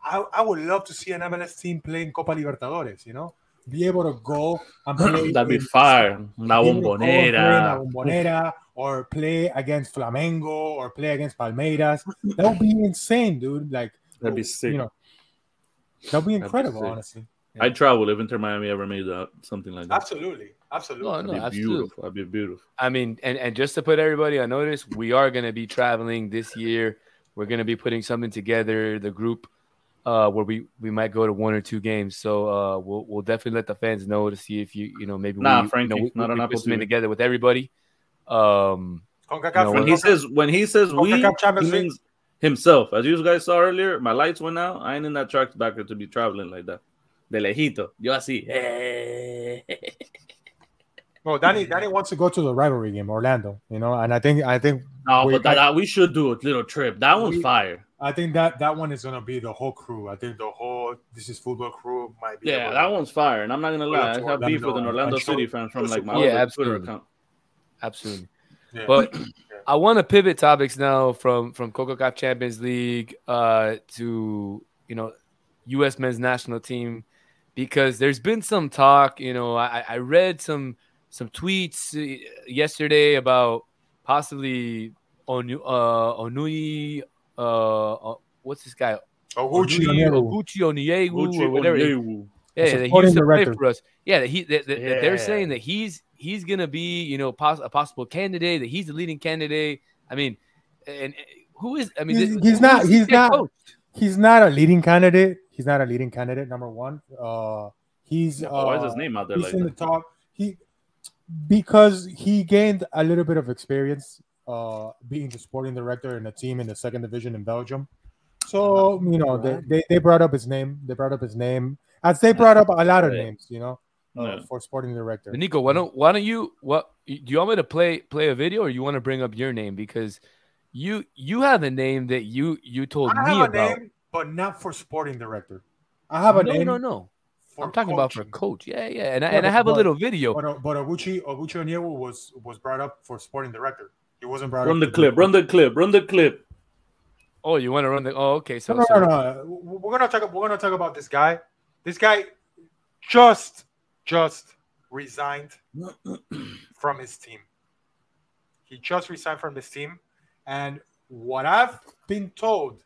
i, I would love to see an mls team playing copa libertadores you know be able to go and play That'd be in- fire. La be able to go and play in La bombonera. bombonera or play against flamengo or play against palmeiras that would be insane dude like That'd be oh, sick. you know that would be be incredible sick. honestly I'd travel if Inter Miami ever made that something like that. absolutely absolutely No, That'd be absolutely. beautiful. That'd be beautiful. I mean, and, and just to put everybody on notice, we are going to be traveling this year. We're going to be putting something together, the group, uh, where we, we might go to one or two games. So uh, we'll we'll definitely let the fans know to see if you you know maybe Nah, we, Frankie, you know, we, not we on put Apple something together with everybody. Um, CONCACAF, No, When he says when he says we, CONCACAF Champions he means himself. As you guys saw earlier, my lights went out. I ain't in that track back there to be traveling like that. De lejito. Yo así. no danny danny wants to go to the rivalry game orlando you know and i think i think No, We- but that, that- we should do a little trip. That one's We- fire. I think that that one is gonna be the whole crew. I think the whole this is football crew might be. Yeah, that one's fire. And I'm not gonna Pull up lie, I to have beef with Orlando an Orlando show- City fan from like my. Yeah, other absolutely. Twitter account. absolutely. Yeah. But I want to pivot topics now from from CONCACAF Champions League uh, to you know U.S. men's national team because there's been some talk. You know, I, I read some some tweets uh, yesterday about possibly Onu, uh, Onui. Uh, uh, what's this guy? Oguchi Onui- Oguchi Onyewu or whatever. Onyewu. Yeah, that he used to play for us. Yeah, that he that, that- that they're saying that he's he's gonna be you know pos- a possible candidate. That he's the leading candidate. I mean, and and who is? I mean, He's- th- he's not- he's not- coached? He's not a leading candidate. He's not a leading candidate. Number one, uh, he's uh, Why is his name out there he's like in the top. He because he gained a little bit of experience uh, being the sporting director in a team in the second division in Belgium. So you know they, they, they brought up his name. They brought up his name as they brought up a lot of names. You know, uh, Yeah. for sporting director. Nico, why don't why don't you what do you want me to play play a video or you want to bring up your name because you you have a name that you you told I me have a about. name, but not for sporting director. I have a no, name. no, no. for I'm talking about for coach. Yeah, yeah, and I, Yeah, and I but- have a little video. But uh, but Oguchi Oguchi Onyewu was was brought up for sporting director. He wasn't brought Run up. the clip, run the clip, run the clip. Oh, you want to run the? Oh, okay. So, No, no, so no, no. We're gonna talk. We're gonna talk about this guy. This guy just just resigned from his team. He just resigned from his team, and what I've been told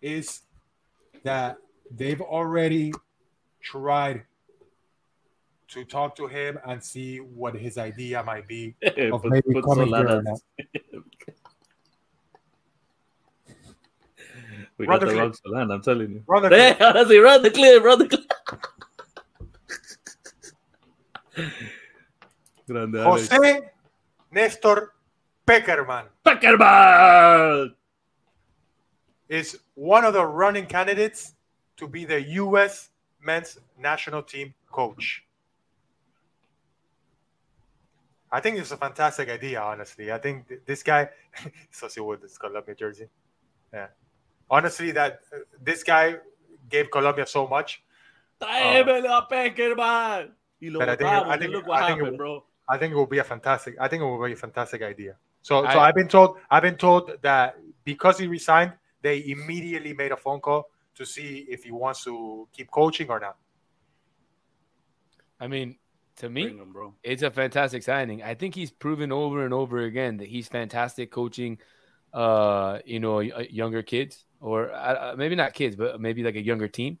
is that they've already tried to talk to him and see what his idea might be of Put- maybe put coming here. We Run got the wrong Solana, I'm telling you. Run the Hey, clip. ahora sí, run the clip, run the clip. Alex. Jose Nestor Pekerman Pekerman! is one of the running candidates to be the U.S. men's national team coach. I think it's a fantastic idea, honestly. I think th- this guy, associated with this Colombia jersey. Yeah. Honestly, that uh, this guy gave Colombia so much. Tráemelo a Pekerman! Y lo But I think- I think- look what I think it happened, will- bro. I think it will be a fantastic. I think it will be a fantastic idea. So, so I've been told. I've been told that because he resigned, they immediately made a phone call to see if he wants to keep coaching or not. I mean, to me, him, bro. it's a fantastic signing. I think he's proven over and over again that he's fantastic coaching. Uh, you know, younger kids, or uh, maybe not kids, but maybe like a younger team.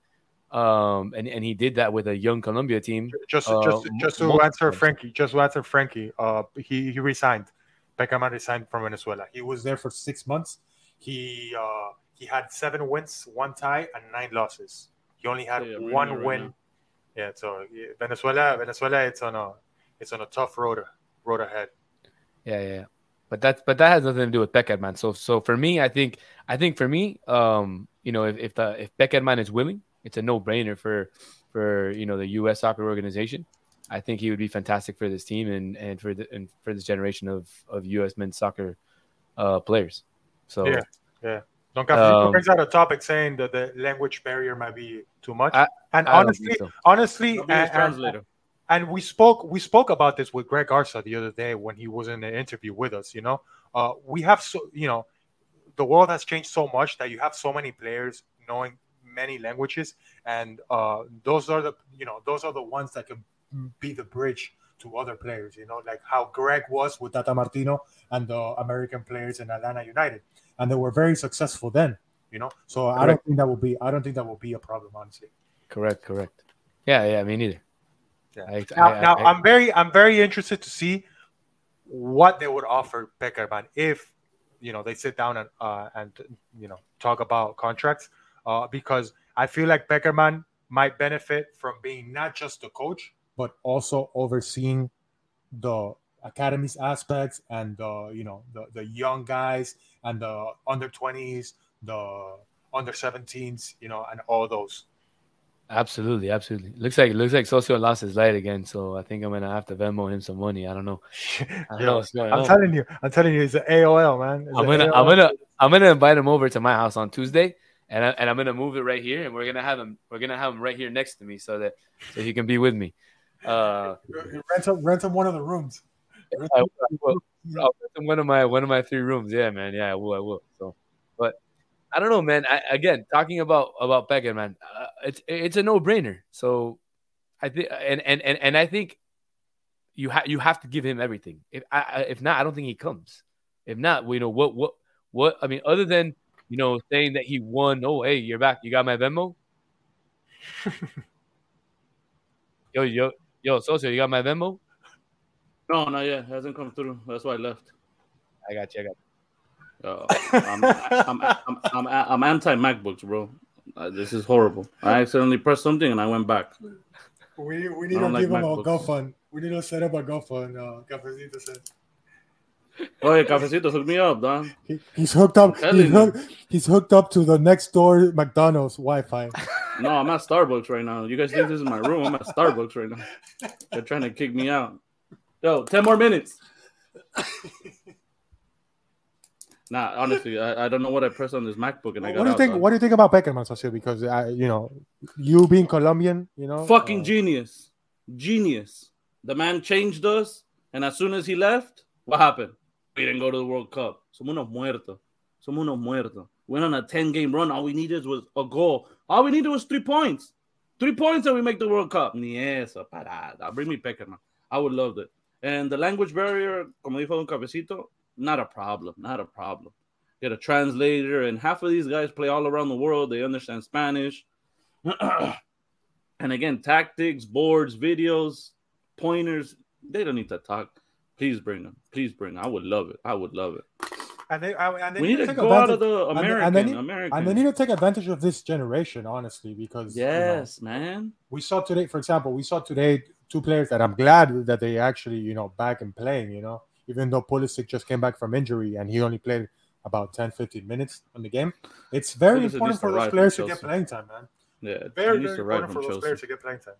Um, and and he did that with a young Colombia team. Just, Uh, just, just to answer times. Frankie. Just to answer Frankie. Uh, he he resigned. Beckham resigned from Venezuela. He was there for six months. He uh he had seven wins, one tie, and nine losses. He only had Yeah, bring one it right win. now. Yeah, so yeah, Venezuela, Venezuela, it's on a it's on a tough road road ahead. Yeah, yeah. But that's but that has nothing to do with Pekerman. So so for me, I think I think for me, um, you know, if if the if Pekerman is willing, it's a no brainer for for you know the U.S. soccer organization. I think he would be fantastic for this team and and for the and for this generation of of U.S. men's soccer uh, players. So Yeah, yeah. Don Cafecito Um, brings out a topic saying that the language barrier might be too much. I- and I honestly, so. honestly, I'll be his and, and- translator. and we spoke we spoke about this with Greg Garza the other day when he was in an interview with us. You know, uh, we have so you know, the world has changed so much that you have so many players knowing many languages, and uh, those are the you know those are the ones that can be the bridge to other players. You know, like how Greg was with Tata Martino and the American players in Atlanta United, and they were very successful then. You know, so I don't think that will be I don't think that will be a problem honestly. correct, correct. Yeah, yeah. Me neither. Yeah. I, Now, I- now I- I'm very I'm very interested to see what they would offer Pekerman if you know they sit down and uh, and you know talk about contracts uh, because I feel like Pekerman might benefit from being not just the coach but also overseeing the academy's aspects and the you know the, the young guys and the under 20s the under 17s you know and all those Absolutely, absolutely. Looks like looks like Socio lost his light again, so I think I'm gonna have to Venmo him some money. I don't know. I don't know what's going I'm on. telling you I'm telling you it's an AOL man It's I'm gonna AOL. I'm gonna I'm gonna invite him over to my house on Tuesday, and I, and I'm gonna move it right here, and we're gonna have him we're gonna have him right here next to me, so that so he can be with me. Uh, rent him, rent him one of the rooms I, I will. I'll put him one of my one of my three rooms. Yeah, man. Yeah, I will. I will. So, but I don't know, man. I, again, talking about about Beckett, man, uh, it's it's a no brainer. So, I think, and and and and I think you have you have to give him everything. If I, I if not, I don't think he comes. If not, you know what what what I mean, other than you know saying that he won. Oh, hey, you're back. You got my Venmo. yo, yo, yo, Socio, you got my Venmo? No, not yet. Hasn't come through. That's why I left. I got you. I got. You. Uh, I'm, I'm, I'm, I'm, I'm anti MacBooks, bro. Uh, this is horrible. I accidentally pressed something and I went back. we, we need to like give him a MacBooks. GoFund we need to set up a GoFund uh, Cafecito said. Oh, yeah, Cafecito, hook me up, dog. He, he's hooked up he's, hooked, he's hooked up to the next door McDonald's Wi-Fi No, I'm at Starbucks right now. You guys think this is my room? I'm at Starbucks right now. They're trying to kick me out. Yo, 10 more minutes. Nah, honestly, I, I don't know what I pressed on this MacBook and I got what do you think dog. what do you think about Pekerman Socio? because uh, you know you being Colombian you know Fucking uh, genius. Genius. The man changed us, and as soon as he left, what happened? We didn't go to the World Cup. Somos unos muertos. Somos unos muertos. Went on a 10 game run. All we needed was a goal. All we needed was three points. Three points and we make the World Cup. Ni eso, parada. Bring me Pekerman. I would love it. And the language barrier, como dijo Don Cafecito, not a problem. Not a problem. Get a translator, and half of these guys play all around the world. They understand Spanish. and again, tactics, boards, videos, pointers. They don't need to talk. Please bring them. Please bring them. I would love it. I would love it. and they, I- and they We need to take go out of the and they- American. and they need- American. and they need to take advantage of this generation honestly because you know, yes, man. we saw today, for example, we saw today two players that I'm glad that they actually, you know, back and playing, you know, even though Pulisic just came back from injury and he only played about 10, 15 minutes on the game. It's very important for those players to get playing time, man. Yeah, very very important for those players to get playing time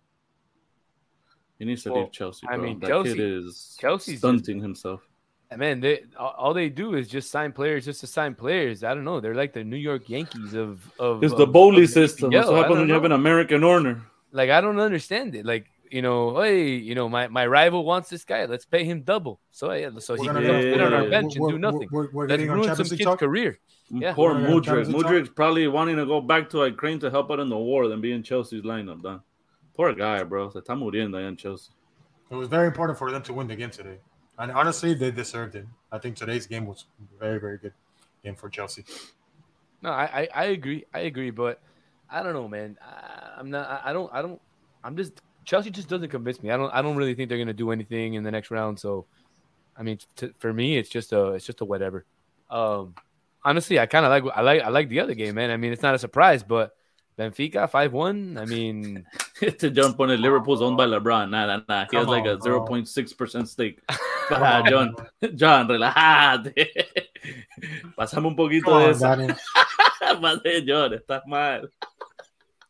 He needs to Well, leave Chelsea. I Bro. mean, that Chelsea- kid is Chelsea's stunting himself. And man, they all all they do is just sign players, just to sign players. I don't know. They're like the New York Yankees of of. It's of- the of Boehly system. EPL. That's what I happens when you have an American owner. Like I don't understand it. Like you know, hey, you know, my, my rival wants this guy. Let's pay him double. So yeah, so he can come get- sit on our we're- bench and do nothing. We're, we're Let's getting on ruin some kid's talk. career. Mm, yeah. Poor We're gonna Mudryk. Champions League talk. Mudryk's probably wanting to go back to Ukraine to help out in the war than be in Chelsea's lineup, done. Poor guy, bro. Se está muriendo allá en Chelsea. It was very important for them to win the game today. And honestly, they deserved it. I think today's game was very, very good game for Chelsea. No, I, I I agree. I agree, but I don't know, man. I, I'm not. I, I don't. I don't. I'm just Chelsea just doesn't convince me. I don't. I don't really think they're gonna do anything in the next round. So, I mean, t- for me, it's just a. It's just a whatever. Um, honestly, I kind of like. I like. I like the other game, man. I mean, it's not a surprise, but Benfica five one. I mean, to jump on it, Liverpool's owned by LeBron. Nah, nah, nah. He has Come like a on, bro. 0.6% stake. Ah, John, John, relájate. Pasame un poquito Come de on, eso. Danny. Pasé, John, estás mal.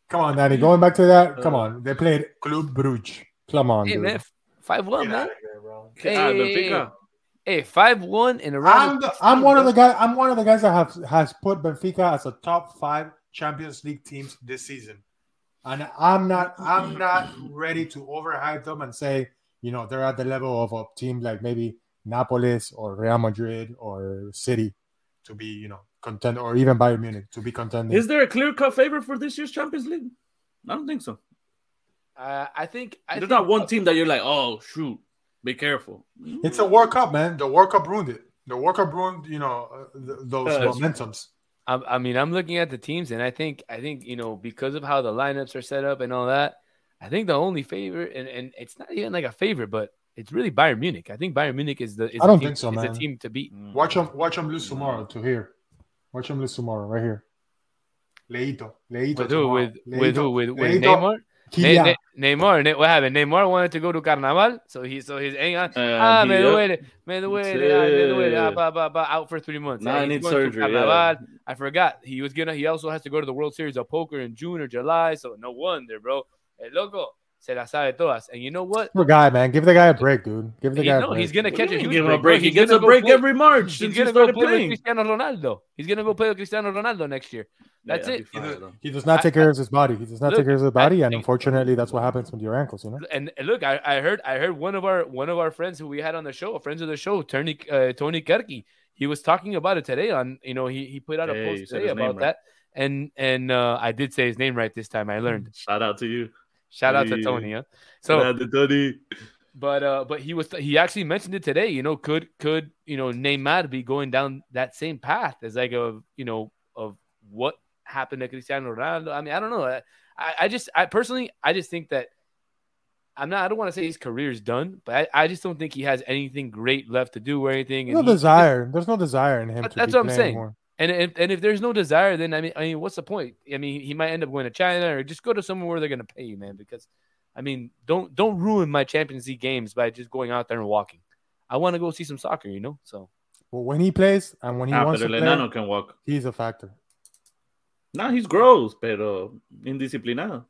Come on, Danny. Going back to that. Come on. They played Club Brugge. Come on, hey dude. man, five one Get man. outta here, bro. Hey, Ah, hey, Benfica. Hey, five one in a I'm, round. the, I'm one of the guys. I'm one of the guys that have has put Benfica as a top five Champions League teams this season, and I'm not. I'm not ready to overhype them and say you know they're at the level of a team like maybe Napolis or Real Madrid or City to be you know content or even Bayern Munich to be contending. Is there a clear cut favorite for this year's Champions League? I don't think so. Uh, I think I There's think, not one team that you're like, oh, shoot, be careful. It's a World Cup, man. The World Cup ruined it. The World Cup ruined you know uh, th- those Uh, it's- momentums. I, I mean, I'm looking at the teams, and I think I think you know because of how the lineups are set up and all that. I think the only favorite, and, and it's not even like a favorite, but it's really Bayern Munich. I think Bayern Munich is the is I don't the team, think so, man. the team to beat. Mm. Watch them. Watch them lose tomorrow to here. Watch them lose tomorrow right here. Leito. Leito. With who? tomorrow. With with who? With, with Leito. Neymar? Ne- Kylian. Ne- Neymar. Ne- what happened? Neymar wanted to go to Carnaval, so he so his hang on. Uh, ah, he- me yep. duele, me duele, ah, me duele, ah, Yeah. ba, ba, ba, out for three months. Now Yeah, I need going to surgery. Yeah. I forgot he was gonna. He also has to go to the World Series of Poker in June or July. So no wonder, bro. El loco se la sabe todas. And you know what? Poor guy, man. Give the guy a break, dude. Give the He, guy a no, break. he's gonna catch you a mean huge give him a break. He He's gets gonna a go break play- every March He's since he gonna go started play with playing. Cristiano Ronaldo. He's gonna go play with Cristiano Ronaldo next year. That's Yeah, it. fine. He does not take care of his body. He does not Look, take care of his body, I and unfortunately, that's what happens with your ankles. You know. and and look, I, I heard I heard one of our one of our friends who we had on the show, friends of the show, Tony uh, Tony Kerky, he was talking about it today. On you know he he put out a Hey, post said today about right. that, and and uh, I did say his name right this time. I learned. Shout out to you. Shout out to Hey. Tony. Huh? Shout So, out to Tony. but uh, but he was he actually mentioned it today. You know, could could you know Neymar be going down that same path as like a you know of what happened to Cristiano Ronaldo? I mean, I don't know. I, I just I personally I just think that I'm not I don't want to say his career's done, but I, I just don't think he has anything great left to do or anything. No he- desire. There's no desire in him. That- to that's be what I'm saying. more. And if, and if there's no desire, then I mean, I mean, what's the point? I mean, he might end up going to China or just go to somewhere where they're going to pay you, man. Because, I mean, don't don't ruin my Champions League games by just going out there and walking. I want to go see some soccer, you know. So But when he plays and when he Ah, wants to el play, enano can walk. he's a factor. Nah, he's gross, pero indisciplinado.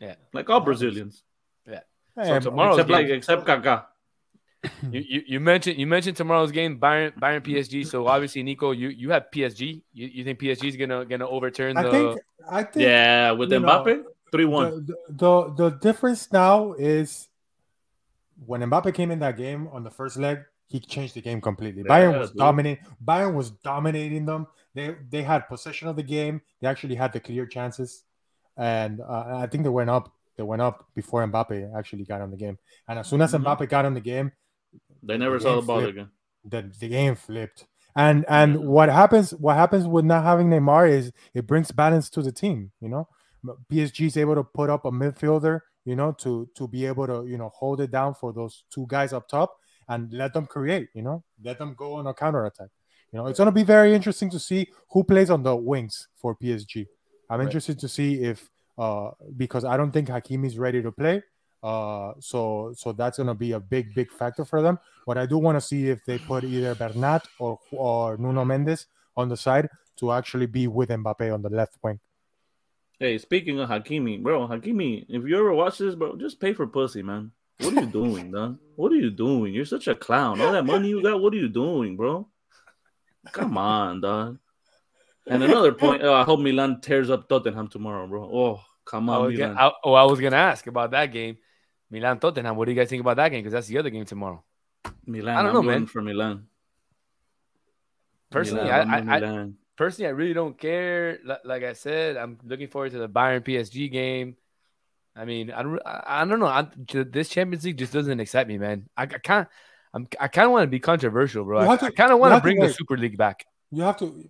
Yeah. Like all Brazilians. Hey, tomorrow's Except like except Kaká. You, you you mentioned you mentioned tomorrow's game, Bayern Bayern PSG. So obviously, Nico, you you have PSG. You, you think PSG is gonna gonna overturn the? I think. I think. Yeah, with Mbappe, three one. The, the the difference now is when Mbappe came in that game on the first leg, he changed the game completely. Yeah, Bayern was dominating. Bayern was dominating them. They they had possession of the game. They actually had the clear chances, and uh, I think they went up. They went up before Mbappe actually got on the game. And as soon as Mhm. Mbappe got on the game, They never the saw the ball flipped. again. the, the game flipped. And and what happens what happens with not having Neymar is it brings balance to the team, you know. PSG is able to put up a midfielder, you know, to to be able to, you know, hold it down for those two guys up top and let them create, you know, let them go on a counter attack. You know, it's going to be very interesting to see who plays on the wings for PSG. I'm Right. interested to see if uh because I don't think Hakimi's ready to play. Uh, so so that's gonna be a big big factor for them. But I do want to see if they put either Bernat or or Nuno Mendes on the side to actually be with Mbappe on the left wing. Hey, speaking of Hakimi, bro, Hakimi, if you ever watch this, bro, just pay for pussy, man. What are you doing, dog? What are you doing? You're such a clown. All that money you got, what are you doing, bro? Come on, dog. And another point, oh, I hope Milan tears up Tottenham tomorrow, bro. Oh, come on, was Milan. gonna, I, oh, I was gonna ask about that game, Milan Tottenham. What do you guys think about that game? Because that's the other game tomorrow. Milan. I don't I'm know, going man. For Milan. Personally, Milan, I, I'm I, I personally I really don't care. Like I said, I'm looking forward to the Bayern PSG game. I mean, I don't, I, I don't know. I, this Champions League just doesn't excite me, man. I, I can't. I'm, I kind of want to be controversial, bro. I, have to- I kind of want to have to bring the. Super League back. You have to.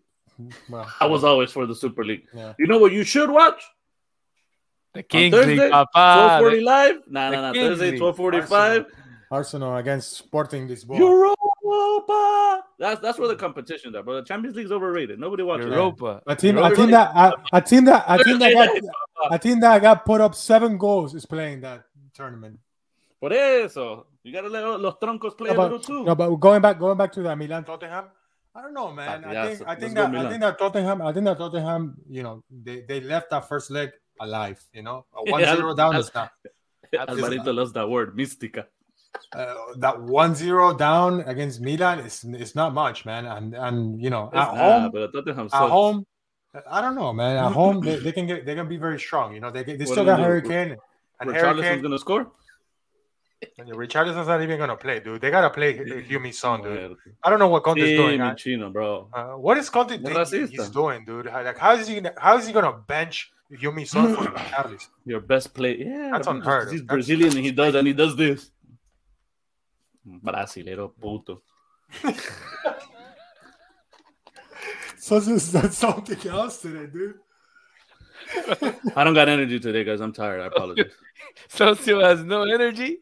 Well, I was always for the Super League. Yeah. You know what you should watch? The On Kings League, Thursday, papa. 1240 live? Nah, the nah, nah. Thursday, 1245. Arsenal against Sporting Lisboa. Europa. That's that's where the competition's at, bro. The Champions League's overrated. Nobody watches that. Europa. A team, a team that, a, a team that, a team that got, a team that got put up seven goals is playing that tournament. Por eso, you gotta let los troncos play No, a but, little too. no, but going back, going back to that Milan Tottenham. I don't know, man. I Partidazo. think, I think that, I think that Tottenham, I think that Tottenham, you know, they, they left that first leg alive. You know, one Yeah, zero down Al- is not. Alvarito loves that word, mística. Uh, that one zero down against Milan is it's not much, man. And and you know, It's at not, home, but Tottenham at sucks. home, I don't know, man. At home, they, they can get they can be very strong. You know, they they What still got they do? Harry Kane. And Harry Richarlison's gonna score. And Richarlison's not even gonna play, dude. They gotta play Hume Son, dude. I don't know what Conte's Sí, doing. mi I- chino, bro. Uh, what is Conte he's doing, dude? Like, how is he? How is he gonna bench Hume Son for Charles? Your best play. Yeah, That's because unheard of. He's That's- Brazilian and he does and he does this. Brasilero puto. so this that's something else today, dude. I don't got energy today, guys. I'm tired. I apologize. Socio has no energy,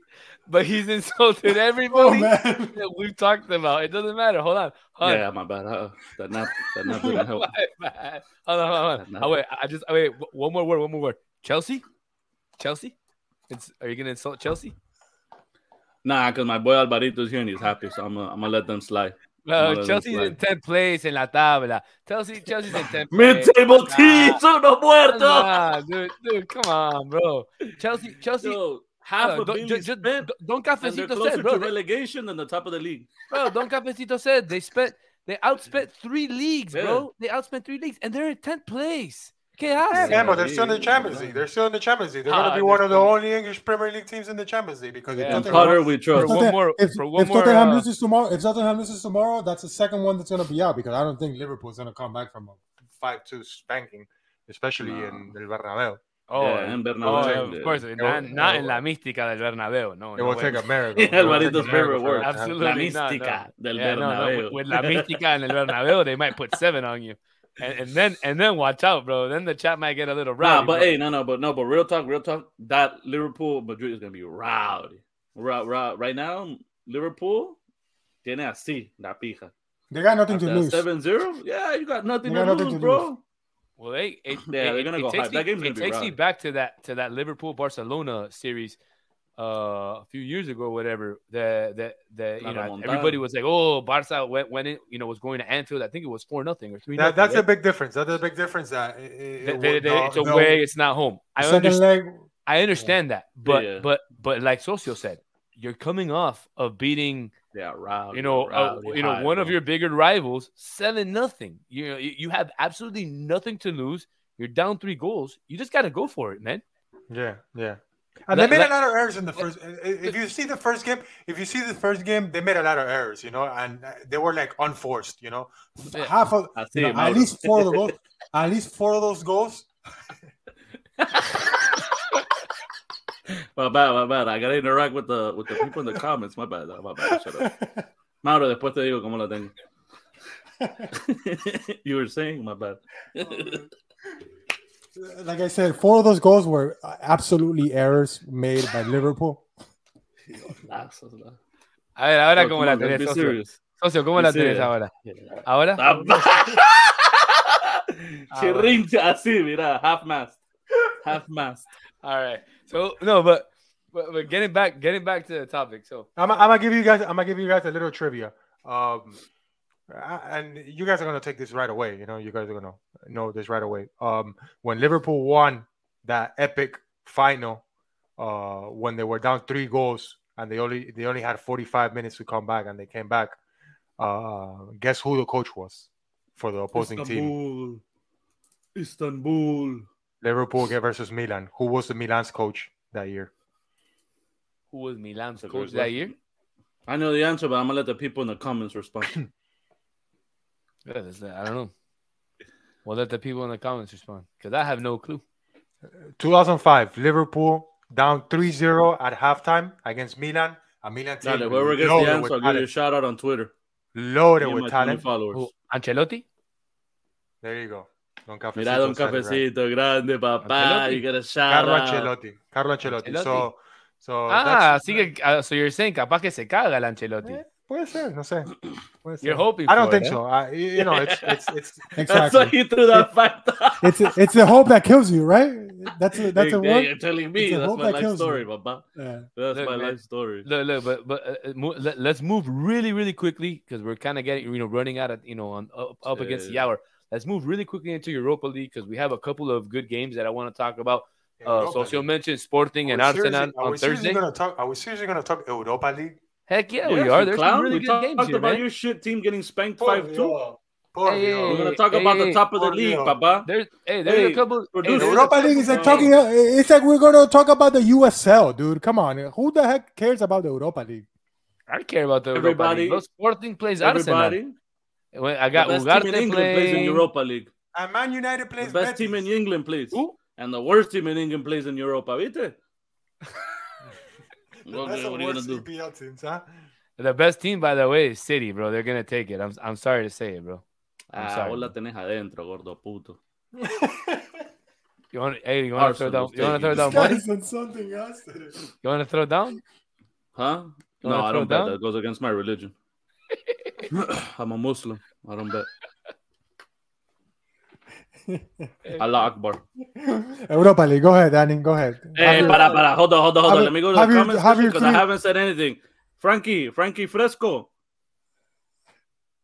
but he's insulted Oh everybody man, that we've talked about. It doesn't matter. Hold on. Hold on. yeah, my bad. Uh, that nap, that nap didn't help. My bad. Hold on, hold on, hold on. Oh, wait, I just oh, wait. One more word. One more word. Chelsea. Chelsea. It's, are you gonna insult Chelsea? Nah, because my boy Alvarito's here and he's happy, so I'm gonna, I'm gonna let them slide. No, No, no, Chelsea's no, in tenth place in la tabla. Chelsea, Chelsea's in tenth. Mid-table teams, uno muerto. Nah, dude, dude, come on, bro. Chelsea, Chelsea. Yo, half uh, of don't, Billy just, just, spent, don't and they're Cafecito closer said, bro. to relegation than the top of the league. bro, Don Cafecito said they spent they outspent three leagues, Yeah. bro. They outspent three leagues, and they're in tenth place. ¿Qué Yeah, hace? man, but they're still in the Champions. League. They're still in the Champions League. They're Ah, gonna be one of the only English Premier League teams in the Champions League because Yeah, if And Tottenham- Potter, we trust. For one more- if, for one if more, Tottenham uh, loses tomorrow, if Tottenham loses tomorrow, that's the second one that's gonna be out because I don't think Liverpool's gonna come back from a five-two spanking, especially No. in El Bernabeu. Oh, Yeah, and oh, Bernabeu. of course, will- not, not in la mística del Bernabéu. No, It no will way. take a miracle. Yeah, It will take Alvarito's a favorite word. that to. Absolutely La mística no. del Yeah, no, no, Bernabéu. with, with la mística en el Bernabéu, they might put seven on you, and, and then and then watch out, bro. Then the chat might get a little rowdy. Nah, but bro. hey, no, no, but no, but real talk, real talk. That Liverpool Madrid is gonna be rowdy. Ra- ra- right now, Liverpool tiene así la pija. They got nothing to lose. 7-0? Yeah, you got nothing to got nothing lose, bro. Well, they it, Yeah, it, they're gonna it go takes high. me, That game's gonna it be takes me back to that to that Liverpool Barcelona series uh, a few years ago, whatever. The the the you know remontada. everybody was like, oh, Barca went went in, you know, was going to Anfield. I think it was four nothing or three. That, that's a big difference. That's a big difference. That it, it, They- they- would- it's the- away, it's not home. I Second understand. leg, I understand that, but Yeah. but but like Socio said, you're coming off of beating Yeah, rowdy. you know uh, you know high, one of your bigger rivals seven nothing. You know you you have absolutely nothing to lose. You're down three goals. You just got to go for it, man. Yeah, yeah. And Let- they made let- a lot of errors in the first. If you see the first game, if you see the first game, they made a lot of errors, you know, and uh, they were like unforced, you know. Yeah. half of you know, at least four of the goals, at least four of those goals. My bad, my bad. I gotta interact with the with the people in the comments. My bad, my bad. Shut up. Mauro, después te digo cómo la tengo. you were saying, my bad. like I said, four of those goals were absolutely errors made by Liverpool. Lazos, A ver, ahora cómo la on, tenés, Socio. serious. Socio, ¿cómo Be la tenés serious. ahora? ¿Ahora? Ah, ah, Chirrincha así, mira, half mast. Half mast. All right. So no, but, but but getting back getting back to the topic. So I'm, I'm gonna give you guys. I'm gonna give you guys a little trivia. Um, I- and you guys are gonna take this right away. You know, you guys are gonna know this right away. Um, when Liverpool won that epic final, uh, when they were down three goals and they only they only had 45 minutes to come back, and they came back. Uh, guess who the coach was for the opposing team? Istanbul. Liverpool versus Milan. Who was the Milan's coach that year? who was Milan's That's coach that year? I know the answer, but I'm gonna let the people in the comments respond. Yeah, that's- I don't know. We'll let the people in the comments respond because I have no clue. 2005, Liverpool down 3-0 at halftime against Milan. A Milan team Dale, whoever gets loaded the with answer, I'll give you a shout out on Twitter. Loaded Me with my 20 talent. followers. Who, Ancelotti? There you go. Don Cafecito Mira, Don said right. Cafecito, grande, papá. Ancelotti. You get a shout Carlo out. Ancelotti. Carlo Ancelotti. Ancelotti. So, So Ah, así que, ah, so you're saying capaz que se caga el Ancelotti. Eh, puede ser, no sé. Puede ser. You're hoping I don't for think it, eh? so. I, you you know, it's it's it's That's why Exactly. he threw that fact. out. it's it's the hope that kills you, right? That's a, that's Hey, a hey, word. You're telling me that's my that life kills you. story, Papa. Yeah. That's Look, my man. life story. Look, look, but but uh, uh, mo- let, let's move really, really quickly because we're kind of getting, you know, running out of, you know, on up, up against the Yeah. hour. Let's move really quickly into Europa League because we have a couple of good games that I want to talk about. Uh, Europa Socio League. mentioned Sporting Are and Arsenal seriously- are on we seriously Thursday. Gonna talk, are we seriously going to talk Europa League? Heck yeah, Yes, we are. There's clown. some really we good talked games here, about man. your shit team getting spanked five two. Dios. Por Hey, We're gonna talk hey, about hey, the top of the por league, Papa. There's, hey, there's Hey, a couple. Hey, producer. Europa League is like talking. It's like we're going to talk about the USL, dude. Come on, who the heck cares about the Europa League? I care about the Europa League. Bro, Sporting plays Arsenal. Everybody, When I the got best Ugarte team in England plays in. Europa League. And Man United The plays best team in England plays. Who? And the worst team in England plays in Europa, ¿viste? What, That's the what are you gonna worst do? EPL teams, huh? The best team, by the way, is City, bro. They're gonna take it. I'm I'm sorry to say it, bro. I'm Ah, sorry. vos la tenés adentro, gordo puto. You want? Hey, you want to throw down? You want to throw down money? said something else today. You want to throw down? Huh? No, wanna I don't bet. That goes against my religion. I'm a Muslim. I don't bet. Allah Akbar. Europa League. Go ahead, Danny. Go ahead. Eh, hey, Have para, para. Hold on, hold on, hold on. Let me go to have the your- comment have section your because I haven't said anything. Frankie, Frankie Fresco.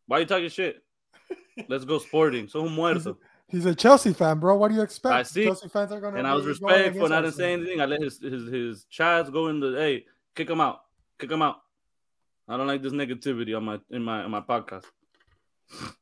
Why are you talking shit? Let's go sporting. So muerto. He's a Chelsea fan, bro. What do you expect? I see. Chelsea fans are gonna. And I was respectful and I didn't say anything. I let his his his chads go in the hey, kick him out. Kick him out. I don't like this negativity on my in my in my podcast.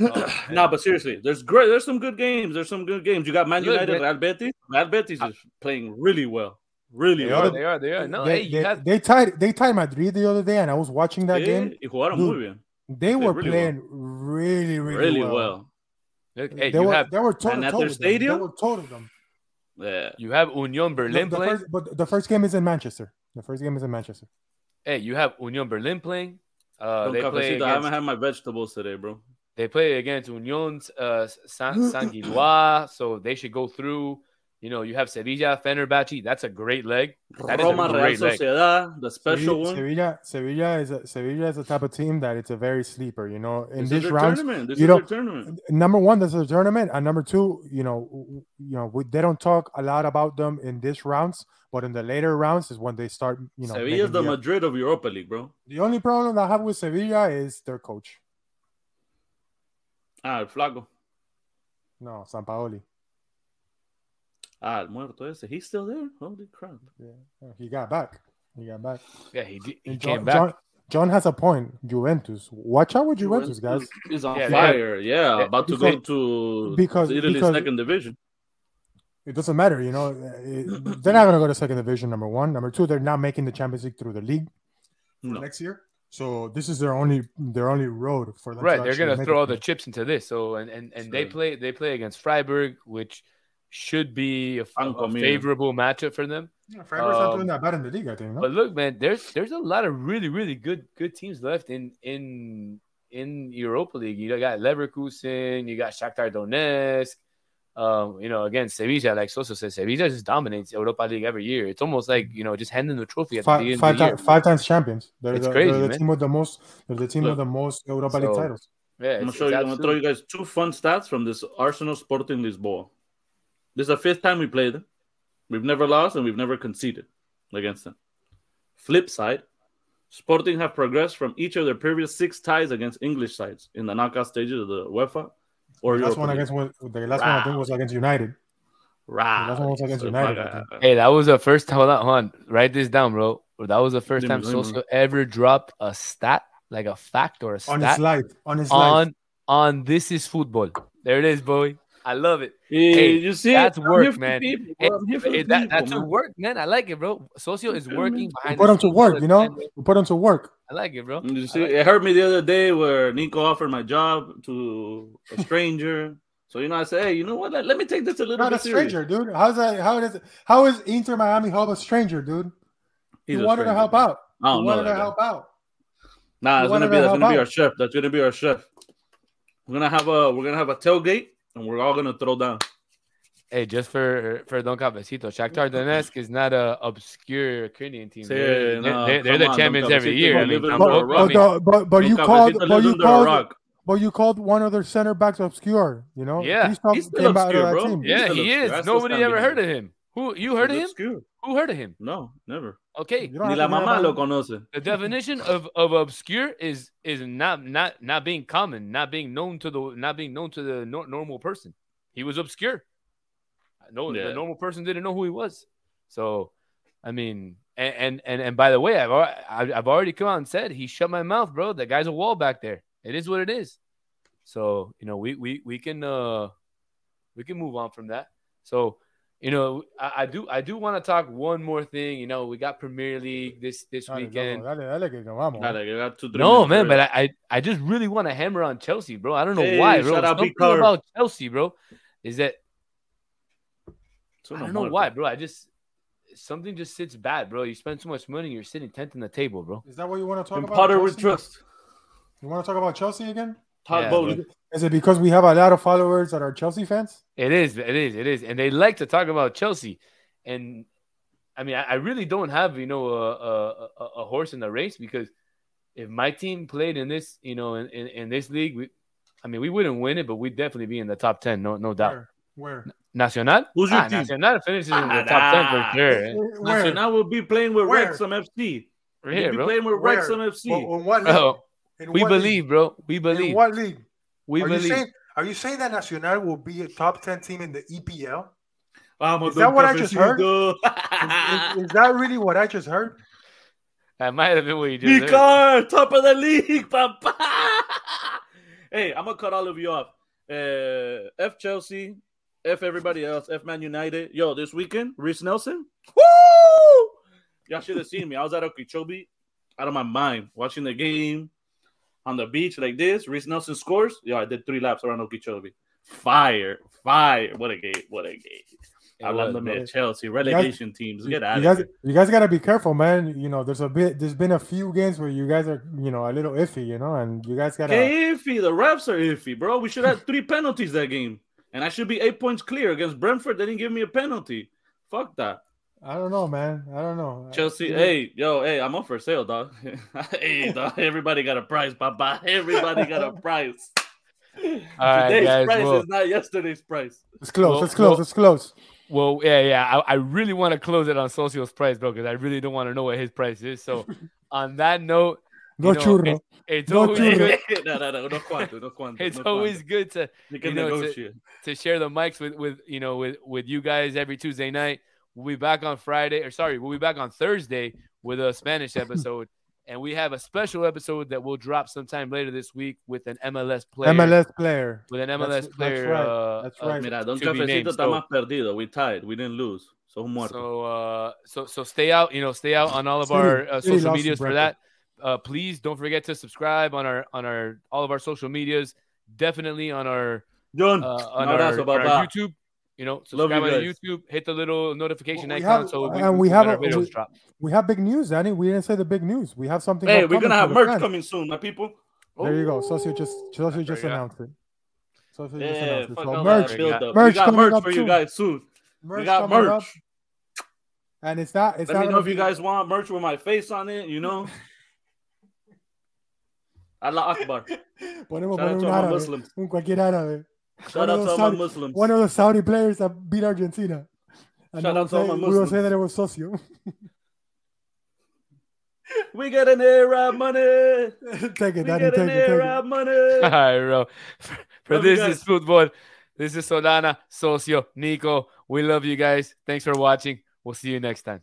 Oh, nah, but seriously, there's great. There's some good games. There's some good games. You got Man United, man. Real Betis. Real Betis is playing really well, really They well. are. They are. They are. No, they, hey, you they, have. they tied they tied Madrid the other day, and I was watching that Yeah, game. y jugaron Dude, muy bien, They played were really playing really, really, really well. well. Look, hey, they you were have. they were toe and at toe their with them. They were toe to them. Yeah, You have Union The, Berlin the playing. first, but the first game is in Manchester. The first game is in Manchester. Hey, you have Union Berlin playing. Uh, they play Cafecito, I against. haven't had my vegetables today, bro. They play against Union uh, San San Gillois, so they should go through. You know, you have Sevilla, Fenerbahce. That's a great leg. That is a Roma, Real great leg. Sociedad, the special Sevilla, one. Sevilla, Sevilla is a, Sevilla is a type of team that it's a very sleeper. You know, in This this round. This you know, tournament. number one, this is a tournament, and number two, you know, you know, we, they don't talk a lot about them in this rounds, but in the later rounds is when they start. You know, Sevilla's making the the, Madrid of Europa League, bro. the only problem I have with Sevilla is their coach. Ah, el flaco. No, Sampaoli. Ah, Ah, el muerto ese. He's still there. Holy crap. Yeah, he got back. He got back. Yeah, he did, he And came John, back. John, John has a point. Juventus. Watch out with Juventus, guys. He's on Yeah, fire. Yeah, Yeah, about to because- go to because- Italy's because- second division. It doesn't matter, you know. it- they're not going to go to second division. Number one, number two, they're not making the Champions League through the league No. next year. So this is their only their only road for them. Right, to they're gonna throw it. all the chips into this. So and and, and they Sure. play they play against Freiburg, which should be a, Pan a favorable matchup for them. Yeah, Freiburg's not Um, doing that bad in the league, I think. No? But look, man, there's there's a lot of really really good good teams left in in in Europa League. You got Leverkusen, you got Shakhtar Donetsk. Um, you know, again, Sevilla, like Soso says, Sevilla just dominates Europa League every year. It's almost like you know, just handing the trophy at the five, beginning five, of the year. five times champions. They're It's the, crazy, they're the man. team with the most. They're the team Look, with the most Europa League titles. Yeah, I'm gonna show it's you. I'm gonna throw you guys two fun stats from this Arsenal Sporting Lisboa. This is the fifth time we played them. We've never lost and we've never conceded against them. Flip side, Sporting have progressed from each of their previous six ties against English sides in the knockout stages of the UEFA or The last Europa one against the last one I think was against United. Right. last one was against So, United, I fuck, think. Hey, that was the first time. Hold on, hold on. Write this down, bro. That was the first time dime. Soso ever dropped a stat, like a fact or a stat. On his life. On his life. on on this is football. There it is, boy. I love it. Hey, Hey, you see, that's I'm work, man. people, Hey. I'm here for hey, that, that's a man. work, man. I like it, bro. Socio is working We put the him to work, you know? We put him to work. I like it, bro. You see, like it hurt me the other day where Nico offered my job to a stranger. so you know, I say, "Hey, you know what? Let, let me take this a little Not bit a serious." stranger, dude. How's that? How is how is Inter Miami help a stranger, dude? He's he a wanted to help out. I He don't know wanted that to guy. help out. Nah, He it's gonna be that's gonna be our chef. That's gonna be our chef. We're gonna have a we're gonna have a tailgate and we're all gonna throw down. Hey, just for for Don Cafecito, Shakhtar Donetsk is not a obscure Ukrainian team. Sí, they're, no, they're, they're the on, champions every year. I mean, live come under a on, But, I rock. mean, but, but, but you called but you called but you called one of their center backs obscure. You know, Yeah. Kryvtsov He's still came out obscure, bro. team. yeah, still he is. Nobody ever heard of him. Who you heard of him? obscure. Who heard of him? No, never. Okay, Ni la mamá lo conoce. the definition of, of obscure is is not not not being common, not being known to the not being known to the nor- normal person. He was obscure. No, Yeah. the normal person didn't know who he was. So, I mean, and and and, and by the way, I've I've I've already come out and said he shut my mouth, bro. That guy's a wall back there. It is what it is. So you know, we we we can uh we can move on from that. So you know, I, I do I do want to talk one more thing. You know, we got Premier League this this Dale, weekend. loco, dale, dale, que vamos. Eh. Dale, que got two, three No, man, but. I, I I just really want to hammer on Chelsea, bro. I don't know Hey, why, bro. shout out Something B-Carb. about Chelsea, bro, is that It's I don't know muerte. why, bro. I just something just sits bad, bro. You spend too much money, you're sitting tenth in the table, bro. Is that what you want to talk In about? Potter we Chelsea? trust. You want to talk about Chelsea again? Todd Yeah, Boehly. bro. Is it because we have a lot of followers that are Chelsea fans? It is, it is, it is, and they like to talk about Chelsea, and I mean, I, I really don't have you know a, a a a horse in the race because if my team played in this, you know, in, in, in this league, we, I mean, we wouldn't win it, but we'd definitely be in the top ten, no no doubt. Where? Where? Nacional, Who's your ah, team? Nacional finishes in the Ah, top ten for sure. Where? Nacional will be playing with Where? Wrexham FC. Right We'll be bro. playing with Where? Wrexham FC. Well, in what league? Bro, In we believe, league? bro. We In believe. what league? We are believe. you saying? Are you saying that Nacional will be a top ten team in the EPL? Vamos, Is that what I just heard? Cafecito. Is, is that really what I just heard? that might have been what you just heard. Picard, top of the league, papa. hey, I'm gonna cut all of you off. Uh, F Chelsea, F everybody else, F Man United. Yo, this weekend, Reiss Nelson. Woo! Y'all should have seen me. I was at Okeechobee, out of my mind, watching the game on the beach like this. Reiss Nelson scores. Yeah, I did three laps around Okeechobee. Fire, fire! What a game! What a game! I love de bro. Chelsea relegation teams. Get out you of guys, here. you guys gotta be careful, man. You know, there's a bit, there's been a few games where you guys are, you know, a little iffy, you know, and you guys gotta. Hey, iffy. The refs are iffy, bro. We should have three penalties that game, and I should be eight points clear against Brentford. They didn't give me a penalty. Fuck that. I don't know, man. I don't know. Chelsea, You- hey, yo, hey, I'm up for sale, dog. hey, dog. Everybody got a price, papa. Everybody got a price. All right, Today's guys. price Well, is not yesterday's price. It's close. Well- it's close. well- it's close. well, yeah, yeah. I, I really want to close it on Socio's price, bro, because I really don't want to know what his price is. So, on that note, No know, churro. it's No always churro. good. no, no, no, no quanto, no quanto. It's no always quanto. good to You you know, to- to share the mics with with you know with with you guys every Tuesday night. We'll be back on Friday, or sorry, we'll be back on Thursday with a Spanish episode, and we have a special episode that will drop sometime later this week with an MLS player. MLS player. with an MLS That's- that's player. right. uh, That's uh, right. Mira, Don to Cafecito está So- más perdido. We tied. We didn't lose. So muerto. So uh so so stay out, you know, stay out on all of our uh, City social lost medias to for that. Uh please don't forget to subscribe on our on our all of our social medias. Definitely on our John, uh on, our, abrazo, our. YouTube. You know, Love subscribe you on guys. YouTube, hit the little notification We icon have- so we, and we when have our a- videos we- drop. We have big news, Danny. We didn't say the big news. We have something. Hey, we're gonna have the merch fans. coming soon, my people. There you go. Socio just Socio just There you go. announced it. Socio just Yeah, announced it. fuck So all merch, that build up. merch we got coming merch up for you guys soon. merch we got merch. up. And it's not. It's Let not me know gonna if you guys want merch with my face on it. You know. Allah Akbar. Ponemos Shout out poner to un all my árabe, Muslims. un cualquier árabe. Shout One out of to all those my Muslims. One of the Saudi players that beat Argentina. And Shout out to all we'll my say- We will say that it was socio. We got an Arab money. take We it, Danny. get Take an it. Take it. Arab money. All right, bro. For, for this guys. is football. This is Solana, Socio, Nico. We love you guys. Thanks for watching. We'll see you next time.